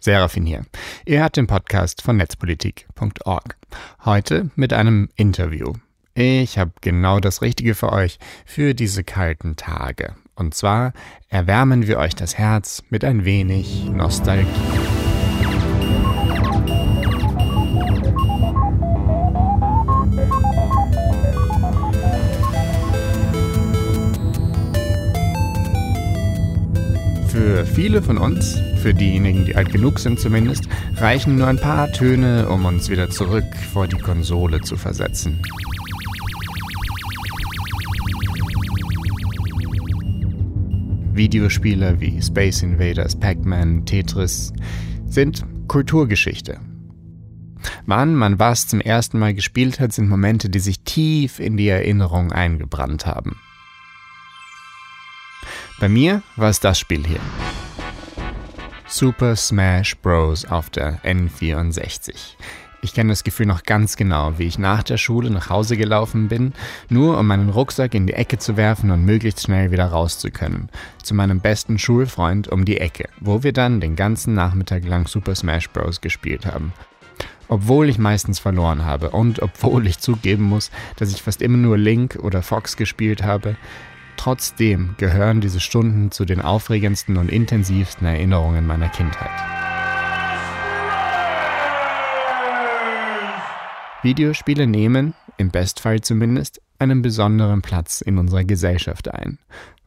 Serafin hier. Ihr hört den Podcast von netzpolitik.org. Heute mit einem Interview. Ich habe genau das Richtige für euch für diese kalten Tage. Und zwar erwärmen wir euch das Herz mit ein wenig Nostalgie. Für viele von uns, für diejenigen, die alt genug sind zumindest, reichen nur ein paar Töne, um uns wieder zurück vor die Konsole zu versetzen. Videospiele wie Space Invaders, Pac-Man, Tetris sind Kulturgeschichte. Wann man was zum ersten Mal gespielt hat, sind Momente, die sich tief in die Erinnerung eingebrannt haben. Bei mir war es das Spiel hier. Super Smash Bros. auf der N64. Ich kenne das Gefühl noch ganz genau, wie ich nach der Schule nach Hause gelaufen bin, nur um meinen Rucksack in die Ecke zu werfen und möglichst schnell wieder raus zu können. Zu meinem besten Schulfreund um die Ecke, wo wir dann den ganzen Nachmittag lang Super Smash Bros. gespielt haben. Obwohl ich meistens verloren habe und obwohl ich zugeben muss, dass ich fast immer nur Link oder Fox gespielt habe, Trotzdem gehören diese Stunden zu den aufregendsten und intensivsten Erinnerungen meiner Kindheit. Videospiele nehmen, im Bestfall zumindest, einen besonderen Platz in unserer Gesellschaft ein.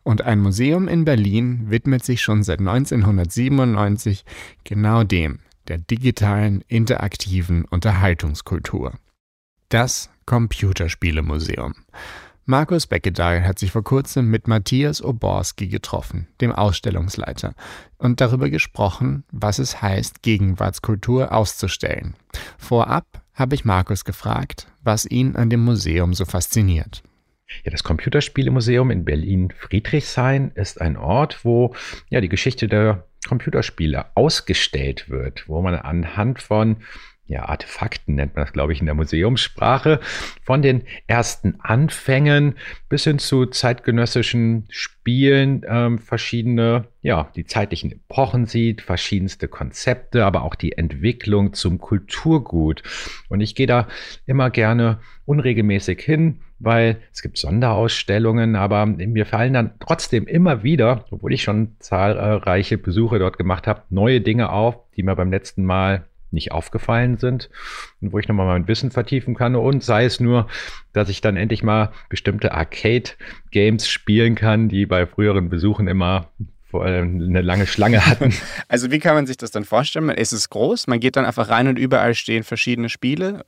Und ein Museum in Berlin widmet sich schon seit 1997 genau dem, der digitalen, interaktiven Unterhaltungskultur. Das Computerspielemuseum. Markus Beckedahl hat sich vor kurzem mit Matthias Oborski getroffen, dem Ausstellungsleiter, und darüber gesprochen, was es heißt, Gegenwartskultur auszustellen. Vorab habe ich Markus gefragt, was ihn an dem Museum so fasziniert. Ja, das Computerspielemuseum in Berlin-Friedrichshain ist ein Ort, wo ja die Geschichte der Computerspiele ausgestellt wird, wo man anhand von ja, Artefakten nennt man das, glaube ich, in der Museumssprache, von den ersten Anfängen bis hin zu zeitgenössischen Spielen ähm, verschiedene, ja, die zeitlichen Epochen sieht, verschiedenste Konzepte, aber auch die Entwicklung zum Kulturgut. Und ich gehe da immer gerne unregelmäßig hin, weil es gibt Sonderausstellungen, aber mir fallen dann trotzdem immer wieder, obwohl ich schon zahlreiche Besuche dort gemacht habe, neue Dinge auf, die mir beim letzten Mal nicht aufgefallen sind und wo ich nochmal mein Wissen vertiefen kann und sei es nur, dass ich dann endlich mal bestimmte Arcade-Games spielen kann, die bei früheren Besuchen immer eine lange Schlange hatten. Also wie kann man sich das dann vorstellen? Ist es groß? Man geht dann einfach rein und überall stehen verschiedene Spiele?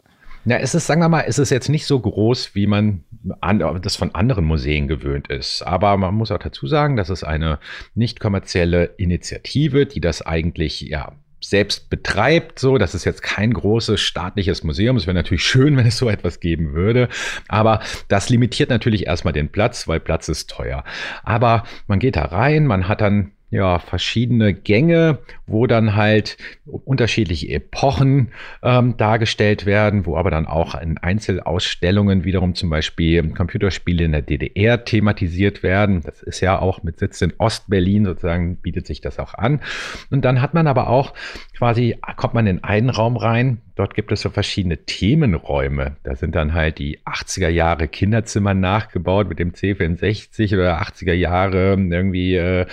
Ja, es ist, sagen wir mal, es ist jetzt nicht so groß, wie man an, das von anderen Museen gewöhnt ist. Aber man muss auch dazu sagen, das ist eine nicht kommerzielle Initiative, die das eigentlich ja selbst betreibt. So, das ist jetzt kein großes staatliches Museum. Es wäre natürlich schön, wenn es so etwas geben würde. Aber das limitiert natürlich erstmal den Platz, weil Platz ist teuer. Aber man geht da rein, man hat dann ja, verschiedene Gänge, wo dann halt unterschiedliche Epochen ähm, dargestellt werden, wo aber dann auch in Einzelausstellungen wiederum zum Beispiel Computerspiele in der DDR thematisiert werden. Das ist ja auch mit Sitz in Ostberlin sozusagen, bietet sich das auch an. Und dann hat man aber auch quasi, kommt man in einen Raum rein, Dort gibt es so verschiedene Themenräume. Da sind dann halt die 80er Jahre Kinderzimmer nachgebaut mit dem C64 oder 80er Jahre irgendwie äh,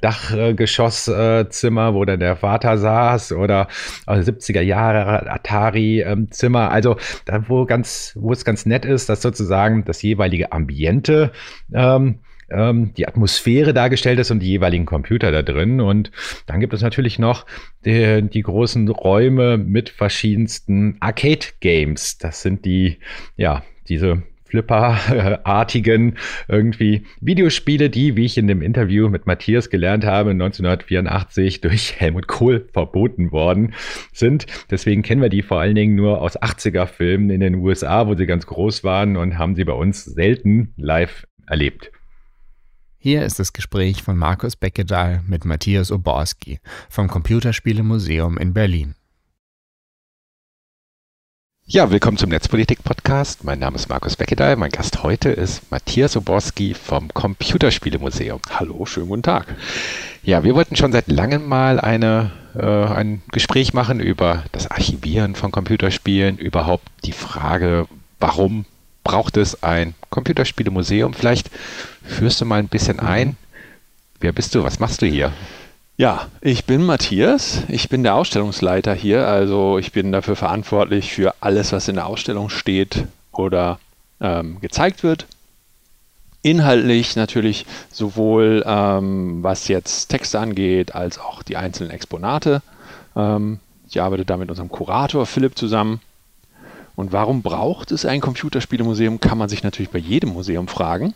Dachgeschosszimmer, wo dann der Vater saß oder also 70er Jahre Atari-Zimmer. Also da, wo ganz, wo es ganz nett ist, dass sozusagen das jeweilige Ambiente ähm, ähm, die Atmosphäre dargestellt ist und die jeweiligen Computer da drin. Und dann gibt es natürlich noch die, die großen Räume mit verschiedensten Arcade-Games. Das sind die, ja, diese Flipper-artigen irgendwie Videospiele, die, wie ich in dem Interview mit Matthias gelernt habe, 1984 durch Helmut Kohl verboten worden sind. Deswegen kennen wir die vor allen Dingen nur aus 80er-Filmen in den USA, wo sie ganz groß waren und haben sie bei uns selten live erlebt. Hier ist das Gespräch von Markus Beckedahl mit Matthias Oborski vom Computerspielemuseum in Berlin. Ja, willkommen zum Netzpolitik-Podcast. Mein Name ist Markus Beckedahl. Mein Gast heute ist Matthias Oborski vom Computerspielemuseum. Hallo, schönen guten Tag. Ja, wir wollten schon seit langem mal eine, äh, ein Gespräch machen über das Archivieren von Computerspielen, überhaupt die Frage, warum braucht es ein Computerspielemuseum? Vielleicht führst du mal ein bisschen ein. Wer bist du? Was machst du hier? Ja, ich bin Matthias. Ich bin der Ausstellungsleiter hier. Also ich bin dafür verantwortlich für alles, was in der Ausstellung steht oder ähm, gezeigt wird. Inhaltlich natürlich sowohl ähm, was jetzt Texte angeht, als auch die einzelnen Exponate. Ähm, ich arbeite da mit unserem Kurator Philipp zusammen. Und warum braucht es ein Computerspielemuseum, kann man sich natürlich bei jedem Museum fragen.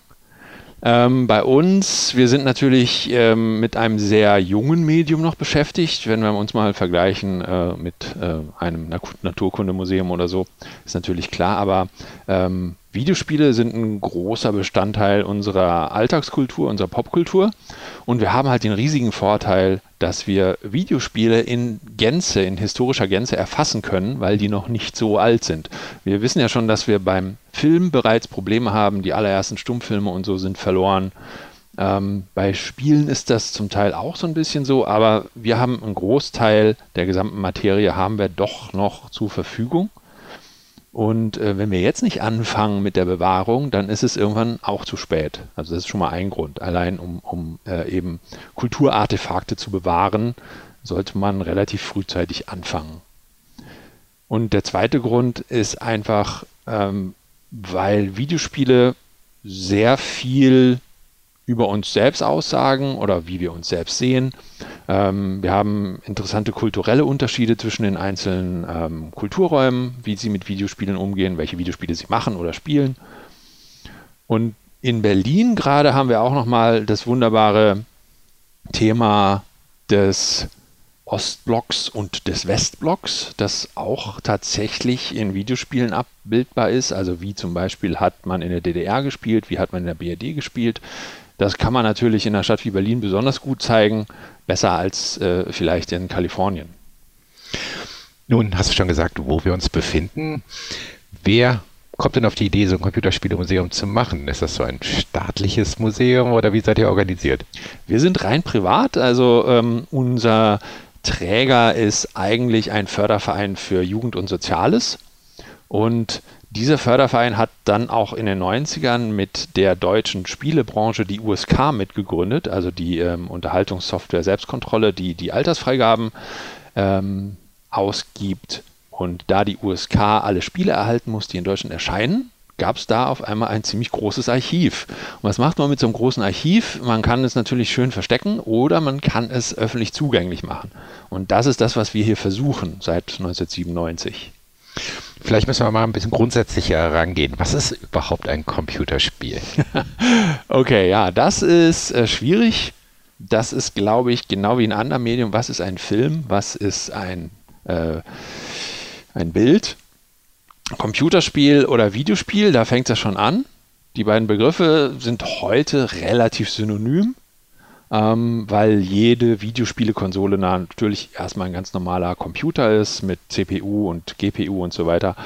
Ähm, bei uns, wir sind natürlich ähm, mit einem sehr jungen Medium noch beschäftigt. Wenn wir uns mal vergleichen äh, mit äh, einem Naturkundemuseum oder so, ist natürlich klar. Aber ähm, Videospiele sind ein großer Bestandteil unserer Alltagskultur, unserer Popkultur. Und wir haben halt den riesigen Vorteil, dass wir Videospiele in Gänze, in historischer Gänze erfassen können, weil die noch nicht so alt sind. Wir wissen ja schon, dass wir beim Film bereits Probleme haben. Die allerersten Stummfilme und so sind verloren. Ähm, bei Spielen ist das zum Teil auch so ein bisschen so, aber wir haben einen Großteil der gesamten Materie haben wir doch noch zur Verfügung. Und äh, wenn wir jetzt nicht anfangen mit der Bewahrung, dann ist es irgendwann auch zu spät. Also das ist schon mal ein Grund. Allein um, um äh, eben Kulturartefakte zu bewahren, sollte man relativ frühzeitig anfangen. Und der zweite Grund ist einfach, ähm, weil Videospiele sehr viel über uns selbst aussagen oder wie wir uns selbst sehen. Ähm, wir haben interessante kulturelle Unterschiede zwischen den einzelnen ähm, Kulturräumen, wie sie mit Videospielen umgehen, welche Videospiele sie machen oder spielen. Und in Berlin gerade haben wir auch nochmal das wunderbare Thema des Ostblocks und des Westblocks, das auch tatsächlich in Videospielen abbildbar ist. Also wie zum Beispiel hat man in der DDR gespielt, wie hat man in der BRD gespielt, das kann man natürlich in einer Stadt wie Berlin besonders gut zeigen, besser als äh, vielleicht in Kalifornien. Nun hast du schon gesagt, wo wir uns befinden. Wer kommt denn auf die Idee, so ein Computerspielemuseum zu machen? Ist das so ein staatliches Museum oder wie seid ihr organisiert? Wir sind rein privat, also ähm, unser Träger ist eigentlich ein Förderverein für Jugend und Soziales. Und dieser Förderverein hat dann auch in den 90ern mit der deutschen Spielebranche die USK mitgegründet, also die ähm, Unterhaltungssoftware Selbstkontrolle, die die Altersfreigaben ähm, ausgibt. Und da die USK alle Spiele erhalten muss, die in Deutschland erscheinen, gab es da auf einmal ein ziemlich großes Archiv. Und was macht man mit so einem großen Archiv? Man kann es natürlich schön verstecken oder man kann es öffentlich zugänglich machen. Und das ist das, was wir hier versuchen seit 1997. Vielleicht müssen wir mal ein bisschen grundsätzlicher herangehen. Was ist überhaupt ein Computerspiel? okay, ja, das ist äh, schwierig. Das ist, glaube ich, genau wie in anderen Medien. Was ist ein Film? Was ist ein, äh, ein Bild? Computerspiel oder Videospiel, da fängt es schon an. Die beiden Begriffe sind heute relativ synonym ähm, weil jede Videospielekonsole natürlich erstmal ein ganz normaler Computer ist mit CPU und GPU und so weiter.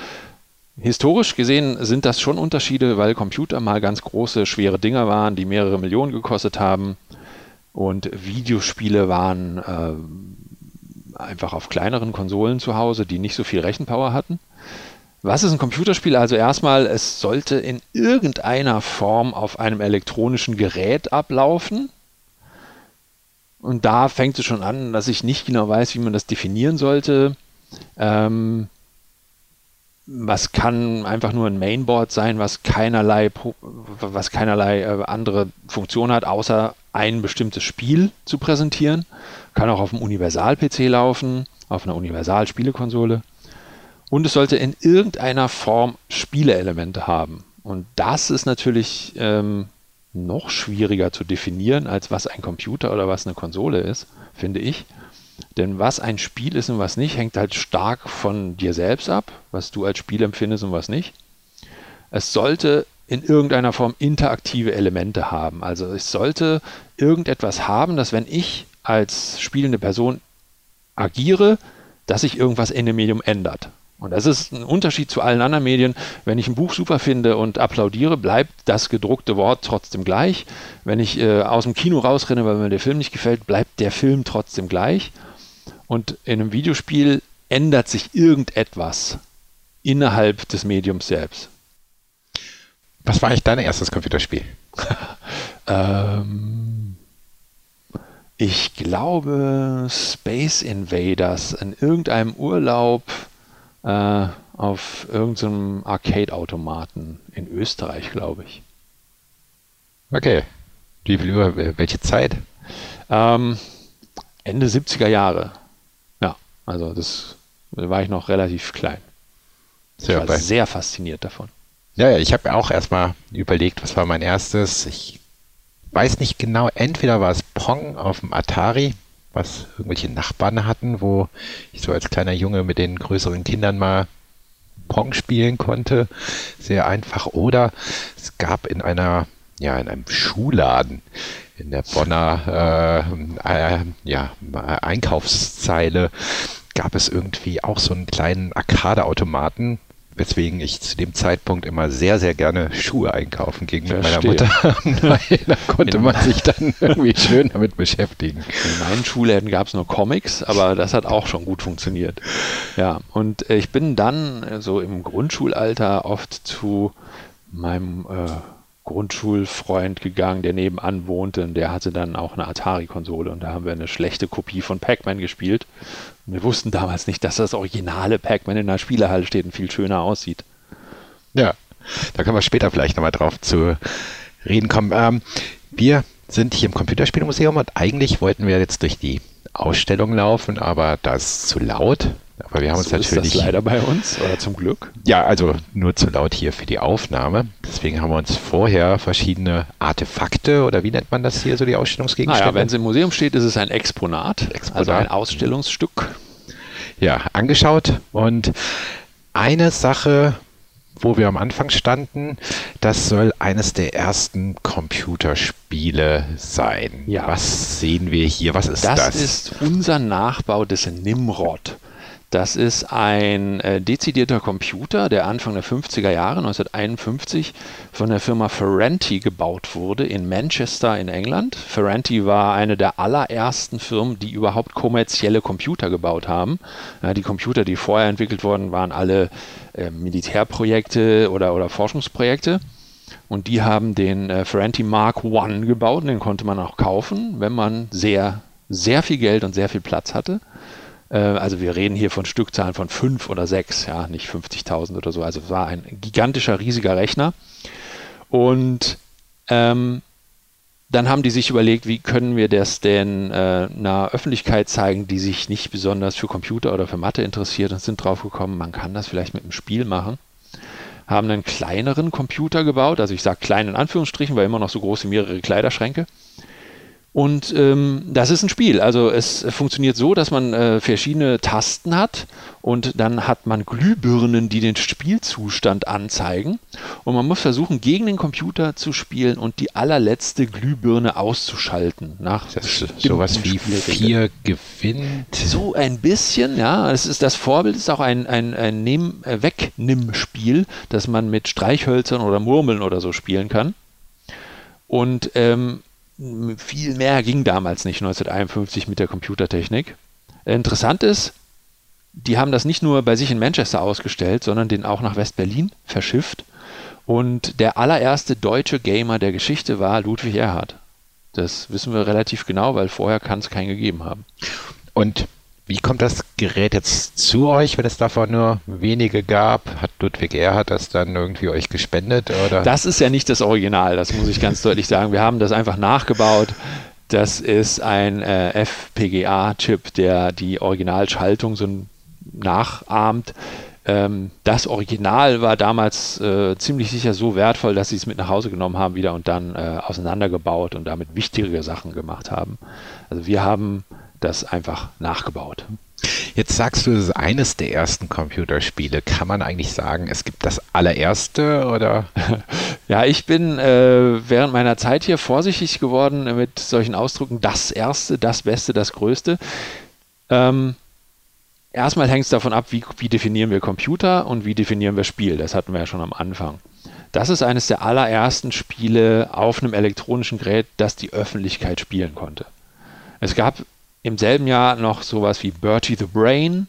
Historisch gesehen sind das schon Unterschiede, weil Computer mal ganz große, schwere Dinger waren, die mehrere Millionen gekostet haben. Und Videospiele waren äh, einfach auf kleineren Konsolen zu Hause, die nicht so viel Rechenpower hatten. Was ist ein Computerspiel? Also erstmal, es sollte in irgendeiner Form auf einem elektronischen Gerät ablaufen. Und da fängt es schon an, dass ich nicht genau weiß, wie man das definieren sollte. Ähm, was kann einfach nur ein Mainboard sein, was keinerlei, was keinerlei äh, andere Funktion hat, außer ein bestimmtes Spiel zu präsentieren. Kann auch auf einem Universal-PC laufen, auf einer Universal-Spielekonsole. Und es sollte in irgendeiner Form Spieleelemente haben. Und das ist natürlich ähm, noch schwieriger zu definieren, als was ein Computer oder was eine Konsole ist, finde ich. Denn was ein Spiel ist und was nicht, hängt halt stark von dir selbst ab, was du als Spiel empfindest und was nicht. Es sollte in irgendeiner Form interaktive Elemente haben. Also es sollte irgendetwas haben, dass wenn ich als spielende Person agiere, dass sich irgendwas in dem Medium ändert. Und das ist ein Unterschied zu allen anderen Medien. Wenn ich ein Buch super finde und applaudiere, bleibt das gedruckte Wort trotzdem gleich. Wenn ich äh, aus dem Kino rausrenne, weil mir der Film nicht gefällt, bleibt der Film trotzdem gleich. Und in einem Videospiel ändert sich irgendetwas innerhalb des Mediums selbst. Was war eigentlich dein erstes Computerspiel? ähm, ich glaube Space Invaders in irgendeinem Urlaub äh, auf irgendeinem Arcade-Automaten in Österreich, glaube ich. Okay. Wie viel über welche Zeit? Ähm, Ende 70er Jahre. Ja, also das da war ich noch relativ klein. Ich Sehr war bei. sehr fasziniert davon. Ja, ja, ich habe auch erstmal überlegt, was war mein erstes. Ich weiß nicht genau, entweder war es Pong auf dem Atari, was irgendwelche Nachbarn hatten, wo ich so als kleiner Junge mit den größeren Kindern mal Pong spielen konnte. Sehr einfach. Oder es gab in einer, ja, in einem Schuhladen in der Bonner äh, äh, ja, Einkaufszeile gab es irgendwie auch so einen kleinen Arcade-Automaten, weswegen ich zu dem Zeitpunkt immer sehr, sehr gerne Schuhe einkaufen ging mit meiner. Mutter. Weil da konnte man sich dann irgendwie schön damit beschäftigen. In meinen Schulläden gab es nur Comics, aber das hat auch schon gut funktioniert. Ja, und äh, ich bin dann äh, so im Grundschulalter oft zu meinem äh, Grundschulfreund gegangen, der nebenan wohnte und der hatte dann auch eine Atari-Konsole und da haben wir eine schlechte Kopie von Pac-Man gespielt. Und wir wussten damals nicht, dass das originale Pac-Man in der Spielehalle steht und viel schöner aussieht. Ja, da können wir später vielleicht nochmal drauf zu reden kommen. Ähm, wir sind hier im Computerspielmuseum und eigentlich wollten wir jetzt durch die Ausstellung laufen, aber da ist zu laut. Aber wir haben uns so ist natürlich das leider bei uns, oder zum Glück. Ja, also nur zu laut hier für die Aufnahme. Deswegen haben wir uns vorher verschiedene Artefakte oder wie nennt man das hier, so die Ausstellungsgegenstände? Naja, wenn es im Museum steht, ist es ein Exponat, Exponat. also ein Ausstellungsstück. ja, angeschaut. Und eine Sache, wo wir am Anfang standen, das soll eines der ersten Computerspiele sein. Ja. Was sehen wir hier? Was ist Das, das? ist unser Nachbau des Nimrod. Das ist ein äh, dezidierter Computer, der Anfang der 50er Jahre, 1951, von der Firma Ferranti gebaut wurde in Manchester in England. Ferranti war eine der allerersten Firmen, die überhaupt kommerzielle Computer gebaut haben. Ja, die Computer, die vorher entwickelt wurden, waren alle äh, Militärprojekte oder, oder Forschungsprojekte. Und die haben den äh, Ferranti Mark I gebaut den konnte man auch kaufen, wenn man sehr, sehr viel Geld und sehr viel Platz hatte. Äh, also wir reden hier von Stückzahlen von fünf oder sechs, ja, nicht 50.000 oder so. Also es war ein gigantischer, riesiger Rechner. Und ähm, dann haben die sich überlegt, wie können wir das denn äh, einer Öffentlichkeit zeigen, die sich nicht besonders für Computer oder für Mathe interessiert und sind drauf gekommen, man kann das vielleicht mit einem Spiel machen. Haben einen kleineren Computer gebaut, also ich sage klein in Anführungsstrichen, weil immer noch so groß wie mehrere Kleiderschränke. Und ähm, das ist ein Spiel. Also es funktioniert so, dass man äh, verschiedene Tasten hat und dann hat man Glühbirnen, die den Spielzustand anzeigen. Und man muss versuchen, gegen den Computer zu spielen und die allerletzte Glühbirne auszuschalten. Nach das ist bestimmten sowas wie vier gewinnt. So ein bisschen, ja. Das, ist, das Vorbild ist auch ein, ein, ein Nehm, äh, Wegnimm-Spiel, das man mit Streichhölzern oder Murmeln oder so spielen kann. Und ähm, viel mehr ging damals nicht 1951 mit der Computertechnik. Interessant ist, die haben das nicht nur bei sich in Manchester ausgestellt, sondern den auch nach West-Berlin verschifft. Und der allererste deutsche Gamer der Geschichte war Ludwig Erhard. Das wissen wir relativ genau, weil vorher kann es keinen gegeben haben. Und wie kommt das Gerät jetzt zu euch, wenn es davon nur wenige gab? Hat Ludwig Erhard das dann irgendwie euch gespendet? Oder? Das ist ja nicht das Original, das muss ich ganz deutlich sagen. Wir haben das einfach nachgebaut. Das ist ein äh, FPGA-Chip, der die Originalschaltung so nachahmt. Ähm, das Original war damals äh, ziemlich sicher so wertvoll, dass sie es mit nach Hause genommen haben wieder und dann äh, auseinandergebaut und damit wichtigere Sachen gemacht haben. Also wir haben das einfach nachgebaut. Jetzt sagst du, es ist eines der ersten Computerspiele. Kann man eigentlich sagen, es gibt das allererste oder? Ja, ich bin äh, während meiner Zeit hier vorsichtig geworden mit solchen Ausdrücken, das erste, das Beste, das Größte. Ähm, erstmal hängt es davon ab, wie, wie definieren wir Computer und wie definieren wir Spiel. Das hatten wir ja schon am Anfang. Das ist eines der allerersten Spiele auf einem elektronischen Gerät, das die Öffentlichkeit spielen konnte. Es gab im selben Jahr noch sowas wie Bertie the Brain.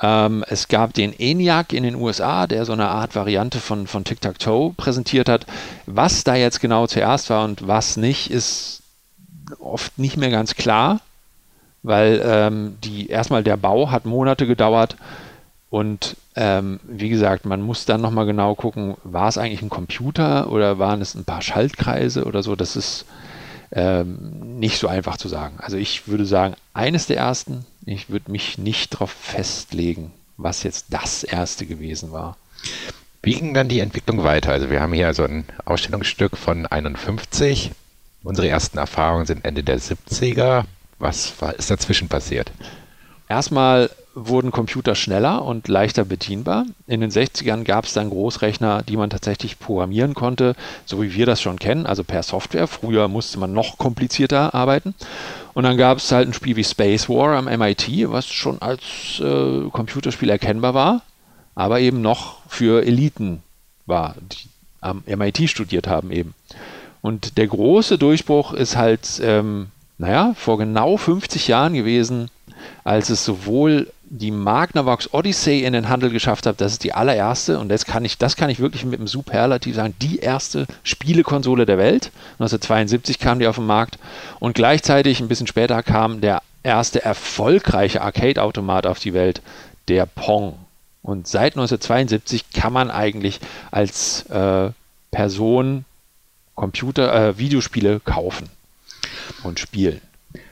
Ähm, es gab den ENIAC in den USA, der so eine Art Variante von, von Tic-Tac-Toe präsentiert hat. Was da jetzt genau zuerst war und was nicht, ist oft nicht mehr ganz klar, weil ähm, die erstmal der Bau hat Monate gedauert und ähm, wie gesagt, man muss dann nochmal genau gucken, war es eigentlich ein Computer oder waren es ein paar Schaltkreise oder so. Das ist ähm, nicht so einfach zu sagen. Also ich würde sagen, eines der ersten, ich würde mich nicht darauf festlegen, was jetzt das erste gewesen war. Wie ging dann die Entwicklung weiter? Also wir haben hier so ein Ausstellungsstück von 51. Unsere ersten Erfahrungen sind Ende der 70er. Was war, ist dazwischen passiert? Erstmal wurden Computer schneller und leichter bedienbar. In den 60ern gab es dann Großrechner, die man tatsächlich programmieren konnte, so wie wir das schon kennen, also per Software. Früher musste man noch komplizierter arbeiten. Und dann gab es halt ein Spiel wie Space War am MIT, was schon als äh, Computerspiel erkennbar war, aber eben noch für Eliten war, die am MIT studiert haben eben. Und der große Durchbruch ist halt, ähm, naja, vor genau 50 Jahren gewesen, als es sowohl die Magnavox Odyssey in den Handel geschafft hat, das ist die allererste und das kann ich, das kann ich wirklich mit einem Superlativ sagen, die erste Spielekonsole der Welt. 1972 kam die auf den Markt und gleichzeitig ein bisschen später kam der erste erfolgreiche Arcade-Automat auf die Welt, der Pong. Und seit 1972 kann man eigentlich als äh, Person Computer, äh, Videospiele kaufen und spielen.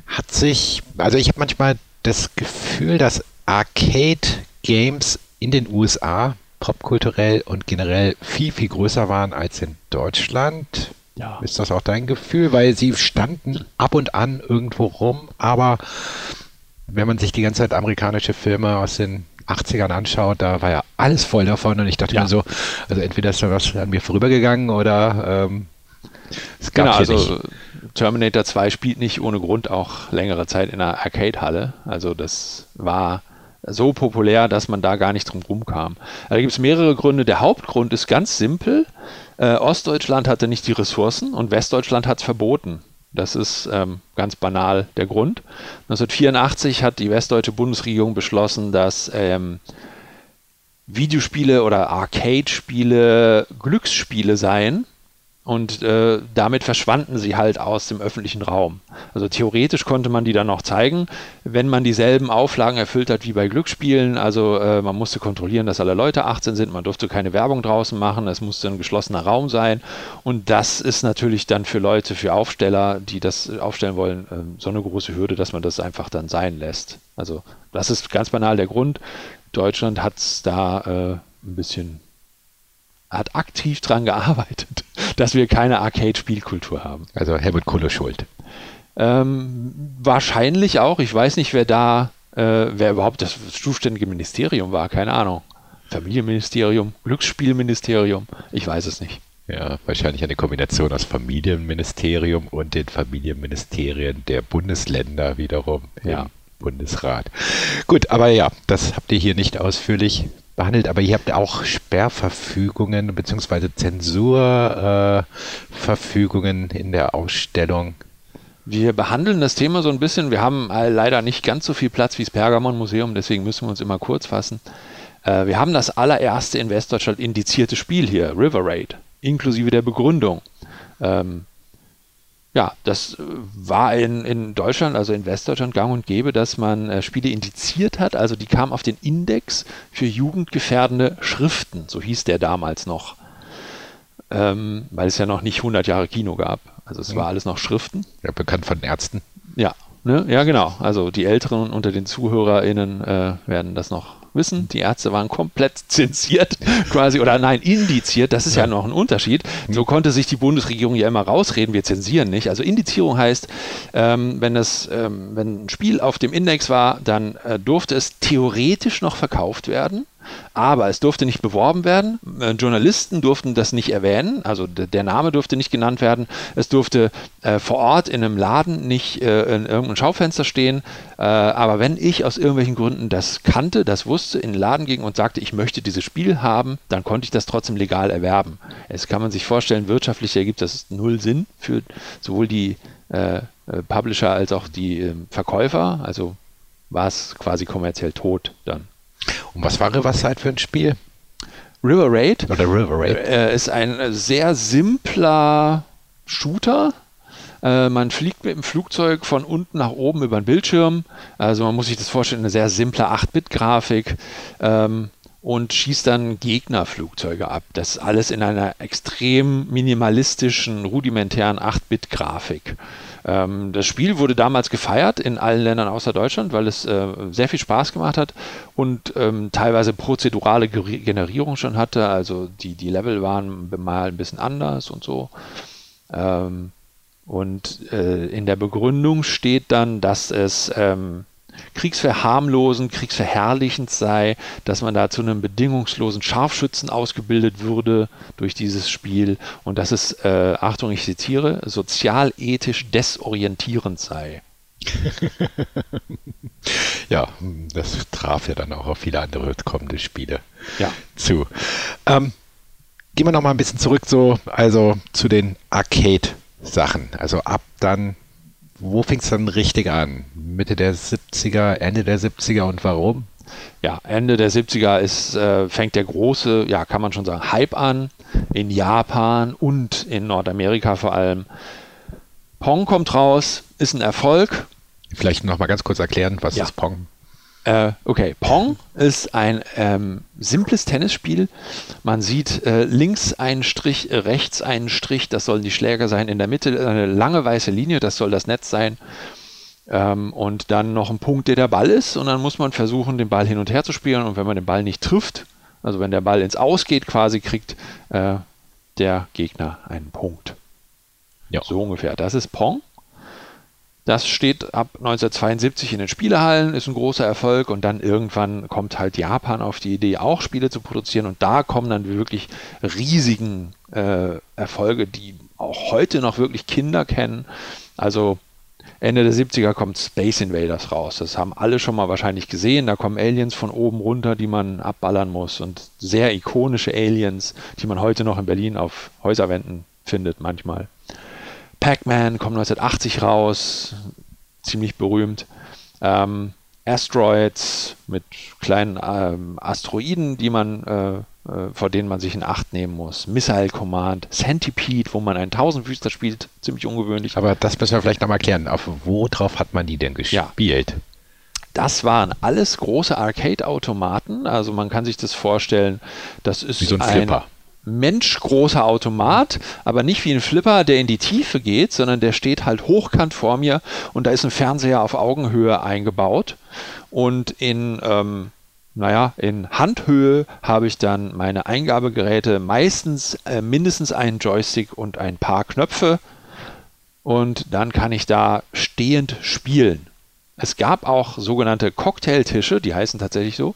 Hat sich, also ich habe manchmal das Gefühl, dass Arcade-Games in den USA popkulturell und generell viel, viel größer waren als in Deutschland. Ja. Ist das auch dein Gefühl? Weil sie standen ab und an irgendwo rum, aber wenn man sich die ganze Zeit amerikanische Filme aus den 80ern anschaut, da war ja alles voll davon und ich dachte ja. mir so, also entweder ist da was an mir vorübergegangen oder ähm, es gab genau, also nicht. Terminator 2 spielt nicht ohne Grund auch längere Zeit in einer Arcade-Halle. Also das war so populär, dass man da gar nicht drum rumkam. Da gibt es mehrere Gründe. Der Hauptgrund ist ganz simpel. Äh, Ostdeutschland hatte nicht die Ressourcen und Westdeutschland hat es verboten. Das ist ähm, ganz banal der Grund. 1984 hat die westdeutsche Bundesregierung beschlossen, dass ähm, Videospiele oder Arcade-Spiele Glücksspiele seien und äh, damit verschwanden sie halt aus dem öffentlichen Raum. Also theoretisch konnte man die dann noch zeigen, wenn man dieselben Auflagen erfüllt hat wie bei Glücksspielen. Also äh, man musste kontrollieren, dass alle Leute 18 sind, man durfte keine Werbung draußen machen, es musste ein geschlossener Raum sein. Und das ist natürlich dann für Leute, für Aufsteller, die das aufstellen wollen, äh, so eine große Hürde, dass man das einfach dann sein lässt. Also das ist ganz banal der Grund. Deutschland hat es da äh, ein bisschen hat aktiv daran gearbeitet, dass wir keine Arcade-Spielkultur haben. Also Helmut Kohle schuld. Ähm, wahrscheinlich auch. Ich weiß nicht, wer da, äh, wer überhaupt das zuständige Ministerium war. Keine Ahnung. Familienministerium, Glücksspielministerium. Ich weiß es nicht. Ja, wahrscheinlich eine Kombination aus Familienministerium und den Familienministerien der Bundesländer wiederum ja. im Bundesrat. Gut, aber ja, das habt ihr hier nicht ausführlich behandelt, aber ihr habt auch Sperrverfügungen bzw. Zensurverfügungen äh, in der Ausstellung. Wir behandeln das Thema so ein bisschen. Wir haben äh, leider nicht ganz so viel Platz wie das Pergamon-Museum, deswegen müssen wir uns immer kurz fassen. Äh, wir haben das allererste in Westdeutschland indizierte Spiel hier, River Raid, inklusive der Begründung. Ähm, ja, das äh, war in, in Deutschland, also in Westdeutschland gang und gäbe, dass man äh, Spiele indiziert hat. Also die kamen auf den Index für jugendgefährdende Schriften, so hieß der damals noch. Ähm, weil es ja noch nicht 100 Jahre Kino gab. Also es mhm. war alles noch Schriften. Ja, bekannt von Ärzten. Ja, ne? ja genau. Also die Älteren unter den ZuhörerInnen äh, werden das noch wissen, die Ärzte waren komplett zensiert quasi oder nein, indiziert. Das ist ja, ja noch ein Unterschied. So konnte sich die Bundesregierung ja immer rausreden, wir zensieren nicht. Also Indizierung heißt, ähm, wenn, das, ähm, wenn ein Spiel auf dem Index war, dann äh, durfte es theoretisch noch verkauft werden. Aber es durfte nicht beworben werden. Äh, Journalisten durften das nicht erwähnen, also der Name durfte nicht genannt werden. Es durfte äh, vor Ort in einem Laden nicht äh, in irgendeinem Schaufenster stehen. Äh, aber wenn ich aus irgendwelchen Gründen das kannte, das wusste, in den Laden ging und sagte, ich möchte dieses Spiel haben, dann konnte ich das trotzdem legal erwerben. Es kann man sich vorstellen, wirtschaftlich ergibt das null Sinn für sowohl die äh, äh, Publisher als auch die ähm, Verkäufer. Also war es quasi kommerziell tot dann. Und was war Riverside für ein Spiel? River Raid, Oder River Raid? äh, ist ein sehr simpler Shooter. Äh, man fliegt mit dem Flugzeug von unten nach oben über den Bildschirm. Also man muss sich das vorstellen, eine sehr simple 8-Bit-Grafik. Ähm, und schießt dann Gegnerflugzeuge ab. Das ist alles in einer extrem minimalistischen, rudimentären 8-Bit-Grafik. Ähm, das Spiel wurde damals gefeiert in allen Ländern außer Deutschland, weil es äh, sehr viel Spaß gemacht hat und ähm, teilweise prozedurale Ge Generierung schon hatte. Also die, die Level waren mal ein bisschen anders und so. Ähm, und äh, in der Begründung steht dann, dass es ähm, kriegsverharmlosend, kriegsverherrlichend sei, dass man da zu einem bedingungslosen Scharfschützen ausgebildet würde durch dieses Spiel und dass es, äh, Achtung, ich zitiere, sozialethisch desorientierend sei. ja, das traf ja dann auch auf viele andere kommende Spiele ja. zu. Ähm, gehen wir noch mal ein bisschen zurück, so also zu den Arcade-Sachen. Also ab dann wo fing es dann richtig an? Mitte der 70er, Ende der 70er und warum? Ja, Ende der 70er ist, äh, fängt der große, ja, kann man schon sagen, Hype an in Japan und in Nordamerika vor allem. Pong kommt raus, ist ein Erfolg. Vielleicht noch mal ganz kurz erklären, was Ja. ist Pong? Äh, okay, Pong ist ein ähm, simples Tennisspiel. Man sieht äh, links einen Strich, äh, rechts einen Strich, das sollen die Schläger sein. In der Mitte eine lange weiße Linie, das soll das Netz sein. Ähm, und dann noch ein Punkt, der der Ball ist. Und dann muss man versuchen, den Ball hin und her zu spielen. Und wenn man den Ball nicht trifft, also wenn der Ball ins Aus geht, quasi kriegt äh, der Gegner einen Punkt. Ja. So ungefähr. Das ist Pong. Das steht ab 1972 in den Spielehallen, ist ein großer Erfolg und dann irgendwann kommt halt Japan auf die Idee, auch Spiele zu produzieren und da kommen dann wirklich riesigen äh, Erfolge, die auch heute noch wirklich Kinder kennen. Also Ende der 70er kommt Space Invaders raus. Das haben alle schon mal wahrscheinlich gesehen. Da kommen Aliens von oben runter, die man abballern muss und sehr ikonische Aliens, die man heute noch in Berlin auf Häuserwänden findet manchmal. Pac-Man kommt 1980 raus, ziemlich berühmt. Ähm, Asteroids mit kleinen ähm, Asteroiden, die man, äh, äh, vor denen man sich in Acht nehmen muss. Missile Command, Centipede, wo man einen Tausendfüßler spielt, ziemlich ungewöhnlich. Aber das müssen wir vielleicht noch mal erklären. Auf wo drauf hat man die denn Ja. gespielt? Das waren alles große Arcade-Automaten. Also man kann sich das vorstellen, das ist Wie so ein Flipper. Menschgroßer Automat, aber nicht wie ein Flipper, der in die Tiefe geht, sondern der steht halt hochkant vor mir und da ist ein Fernseher auf Augenhöhe eingebaut. Und in, ähm, naja, in Handhöhe habe ich dann meine Eingabegeräte, meistens äh, mindestens einen Joystick und ein paar Knöpfe. Und dann kann ich da stehend spielen. Es gab auch sogenannte Cocktailtische, die heißen tatsächlich so.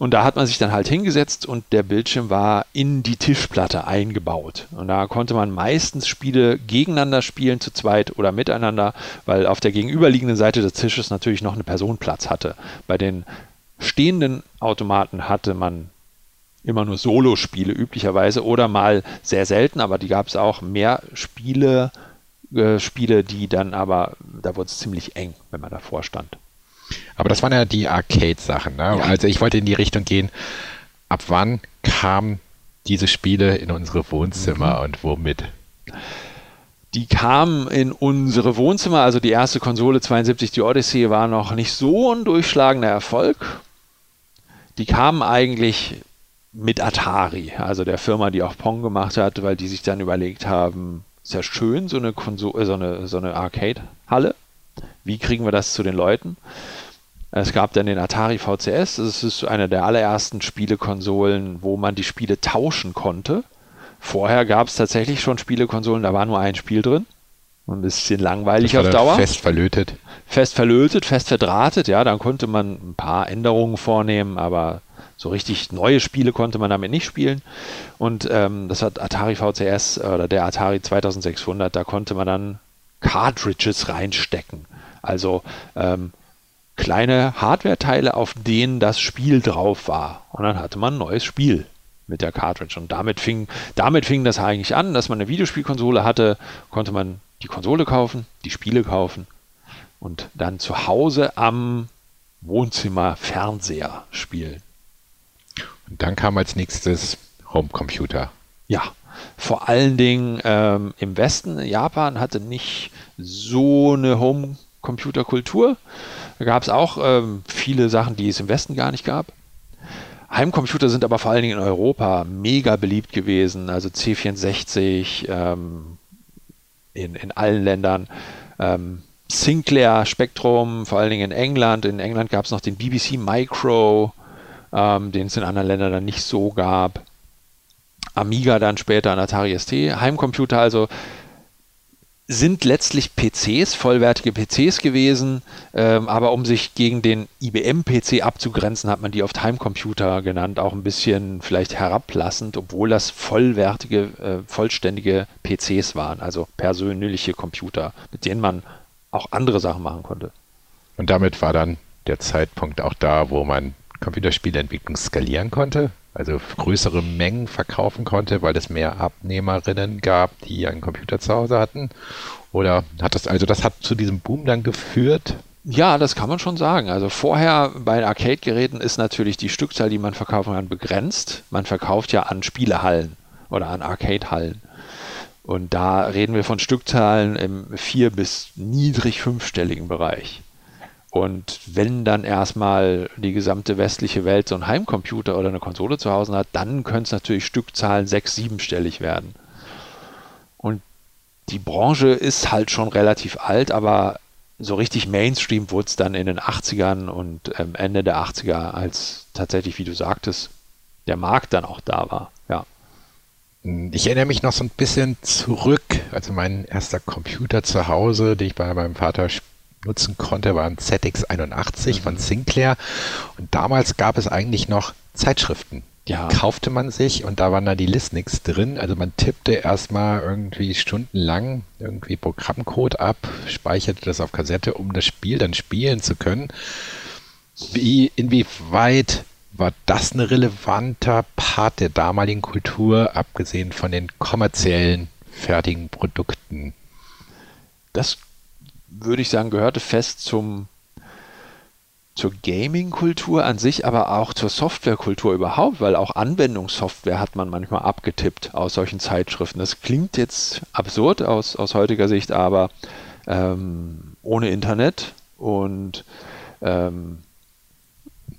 Und da hat man sich dann halt hingesetzt und der Bildschirm war in die Tischplatte eingebaut. Und da konnte man meistens Spiele gegeneinander spielen, zu zweit oder miteinander, weil auf der gegenüberliegenden Seite des Tisches natürlich noch eine Person Platz hatte. Bei den stehenden Automaten hatte man immer nur Solo-Spiele üblicherweise oder mal sehr selten, aber die gab es auch mehr Spiele, äh, Spiele, die dann aber, da wurde es ziemlich eng, wenn man davor stand. Aber das waren ja die Arcade-Sachen. Ne? Ja. Also ich wollte in die Richtung gehen. Ab wann kamen diese Spiele in unsere Wohnzimmer Mhm. und womit? Die kamen in unsere Wohnzimmer, also die erste Konsole 72, die Odyssey, war noch nicht so ein durchschlagender Erfolg. Die kamen eigentlich mit Atari, also der Firma, die auch Pong gemacht hat, weil die sich dann überlegt haben, ist ja schön, so eine, Konso äh, so eine, so eine Arcade-Halle. Wie kriegen wir das zu den Leuten? Es gab dann den Atari VCS, das ist eine der allerersten Spielekonsolen, wo man die Spiele tauschen konnte. Vorher gab es tatsächlich schon Spielekonsolen, da war nur ein Spiel drin. Ein bisschen langweilig auf Dauer. Fest verlötet. Fest verlötet, fest verdrahtet, ja, dann konnte man ein paar Änderungen vornehmen, aber so richtig neue Spiele konnte man damit nicht spielen. Und ähm, das hat Atari VCS oder der Atari 2600, da konnte man dann Cartridges reinstecken. Also ähm, kleine Hardware-Teile, auf denen das Spiel drauf war. Und dann hatte man ein neues Spiel mit der Cartridge. Und damit fing, damit fing das eigentlich an, dass man eine Videospielkonsole hatte, konnte man die Konsole kaufen, die Spiele kaufen und dann zu Hause am Wohnzimmer-Fernseher spielen. Und dann kam als nächstes Homecomputer. Ja, vor allen Dingen ähm, im Westen. Japan hatte nicht so eine Homecomputer-Kultur. Da gab es auch ähm, viele Sachen, die es im Westen gar nicht gab. Heimcomputer sind aber vor allen Dingen in Europa mega beliebt gewesen. Also C64 ähm, in, in allen Ländern. Ähm, Sinclair Spektrum, vor allen Dingen in England. In England gab es noch den BBC Micro, ähm, den es in anderen Ländern dann nicht so gab. Amiga dann später an Atari ST. Heimcomputer also sind letztlich PCs, vollwertige PCs gewesen, ähm, aber um sich gegen den IBM-PC abzugrenzen, hat man die oft Heimcomputer genannt, auch ein bisschen vielleicht herablassend, obwohl das vollwertige, äh, vollständige PCs waren, also persönliche Computer, mit denen man auch andere Sachen machen konnte. Und damit war dann der Zeitpunkt auch da, wo man Computerspieleentwicklung skalieren konnte, also größere Mengen verkaufen konnte, weil es mehr Abnehmerinnen gab, die einen Computer zu Hause hatten? Oder hat das, also das hat zu diesem Boom dann geführt? Ja, das kann man schon sagen. Also vorher bei Arcade-Geräten ist natürlich die Stückzahl, die man verkaufen kann, begrenzt. Man verkauft ja an Spielehallen oder an Arcade-Hallen. Und da reden wir von Stückzahlen im vier- bis niedrig fünfstelligen Bereich. Und wenn dann erstmal die gesamte westliche Welt so einen Heimcomputer oder eine Konsole zu Hause hat, dann können es natürlich Stückzahlen sechs-, siebenstellig werden. Und die Branche ist halt schon relativ alt, aber so richtig Mainstream wurde es dann in den 80ern und ähm, Ende der 80er, als tatsächlich, wie du sagtest, der Markt dann auch da war. Ja. Ich erinnere mich noch so ein bisschen zurück. Also mein erster Computer zu Hause, den ich bei meinem Vater nutzen konnte, war ein ZX81 mhm. von Sinclair. Und damals gab es eigentlich noch Zeitschriften. Die ja. kaufte man sich und da waren dann die Listnix drin. Also man tippte erstmal irgendwie stundenlang irgendwie Programmcode ab, speicherte das auf Kassette, um das Spiel dann spielen zu können. Wie, inwieweit war das ein relevanter Part der damaligen Kultur, abgesehen von den kommerziellen fertigen Produkten? Das würde ich sagen, gehörte fest zum, zur Gaming-Kultur an sich, aber auch zur Softwarekultur überhaupt, weil auch Anwendungssoftware hat man manchmal abgetippt aus solchen Zeitschriften. Das klingt jetzt absurd aus, aus heutiger Sicht, aber ähm, ohne Internet und ähm,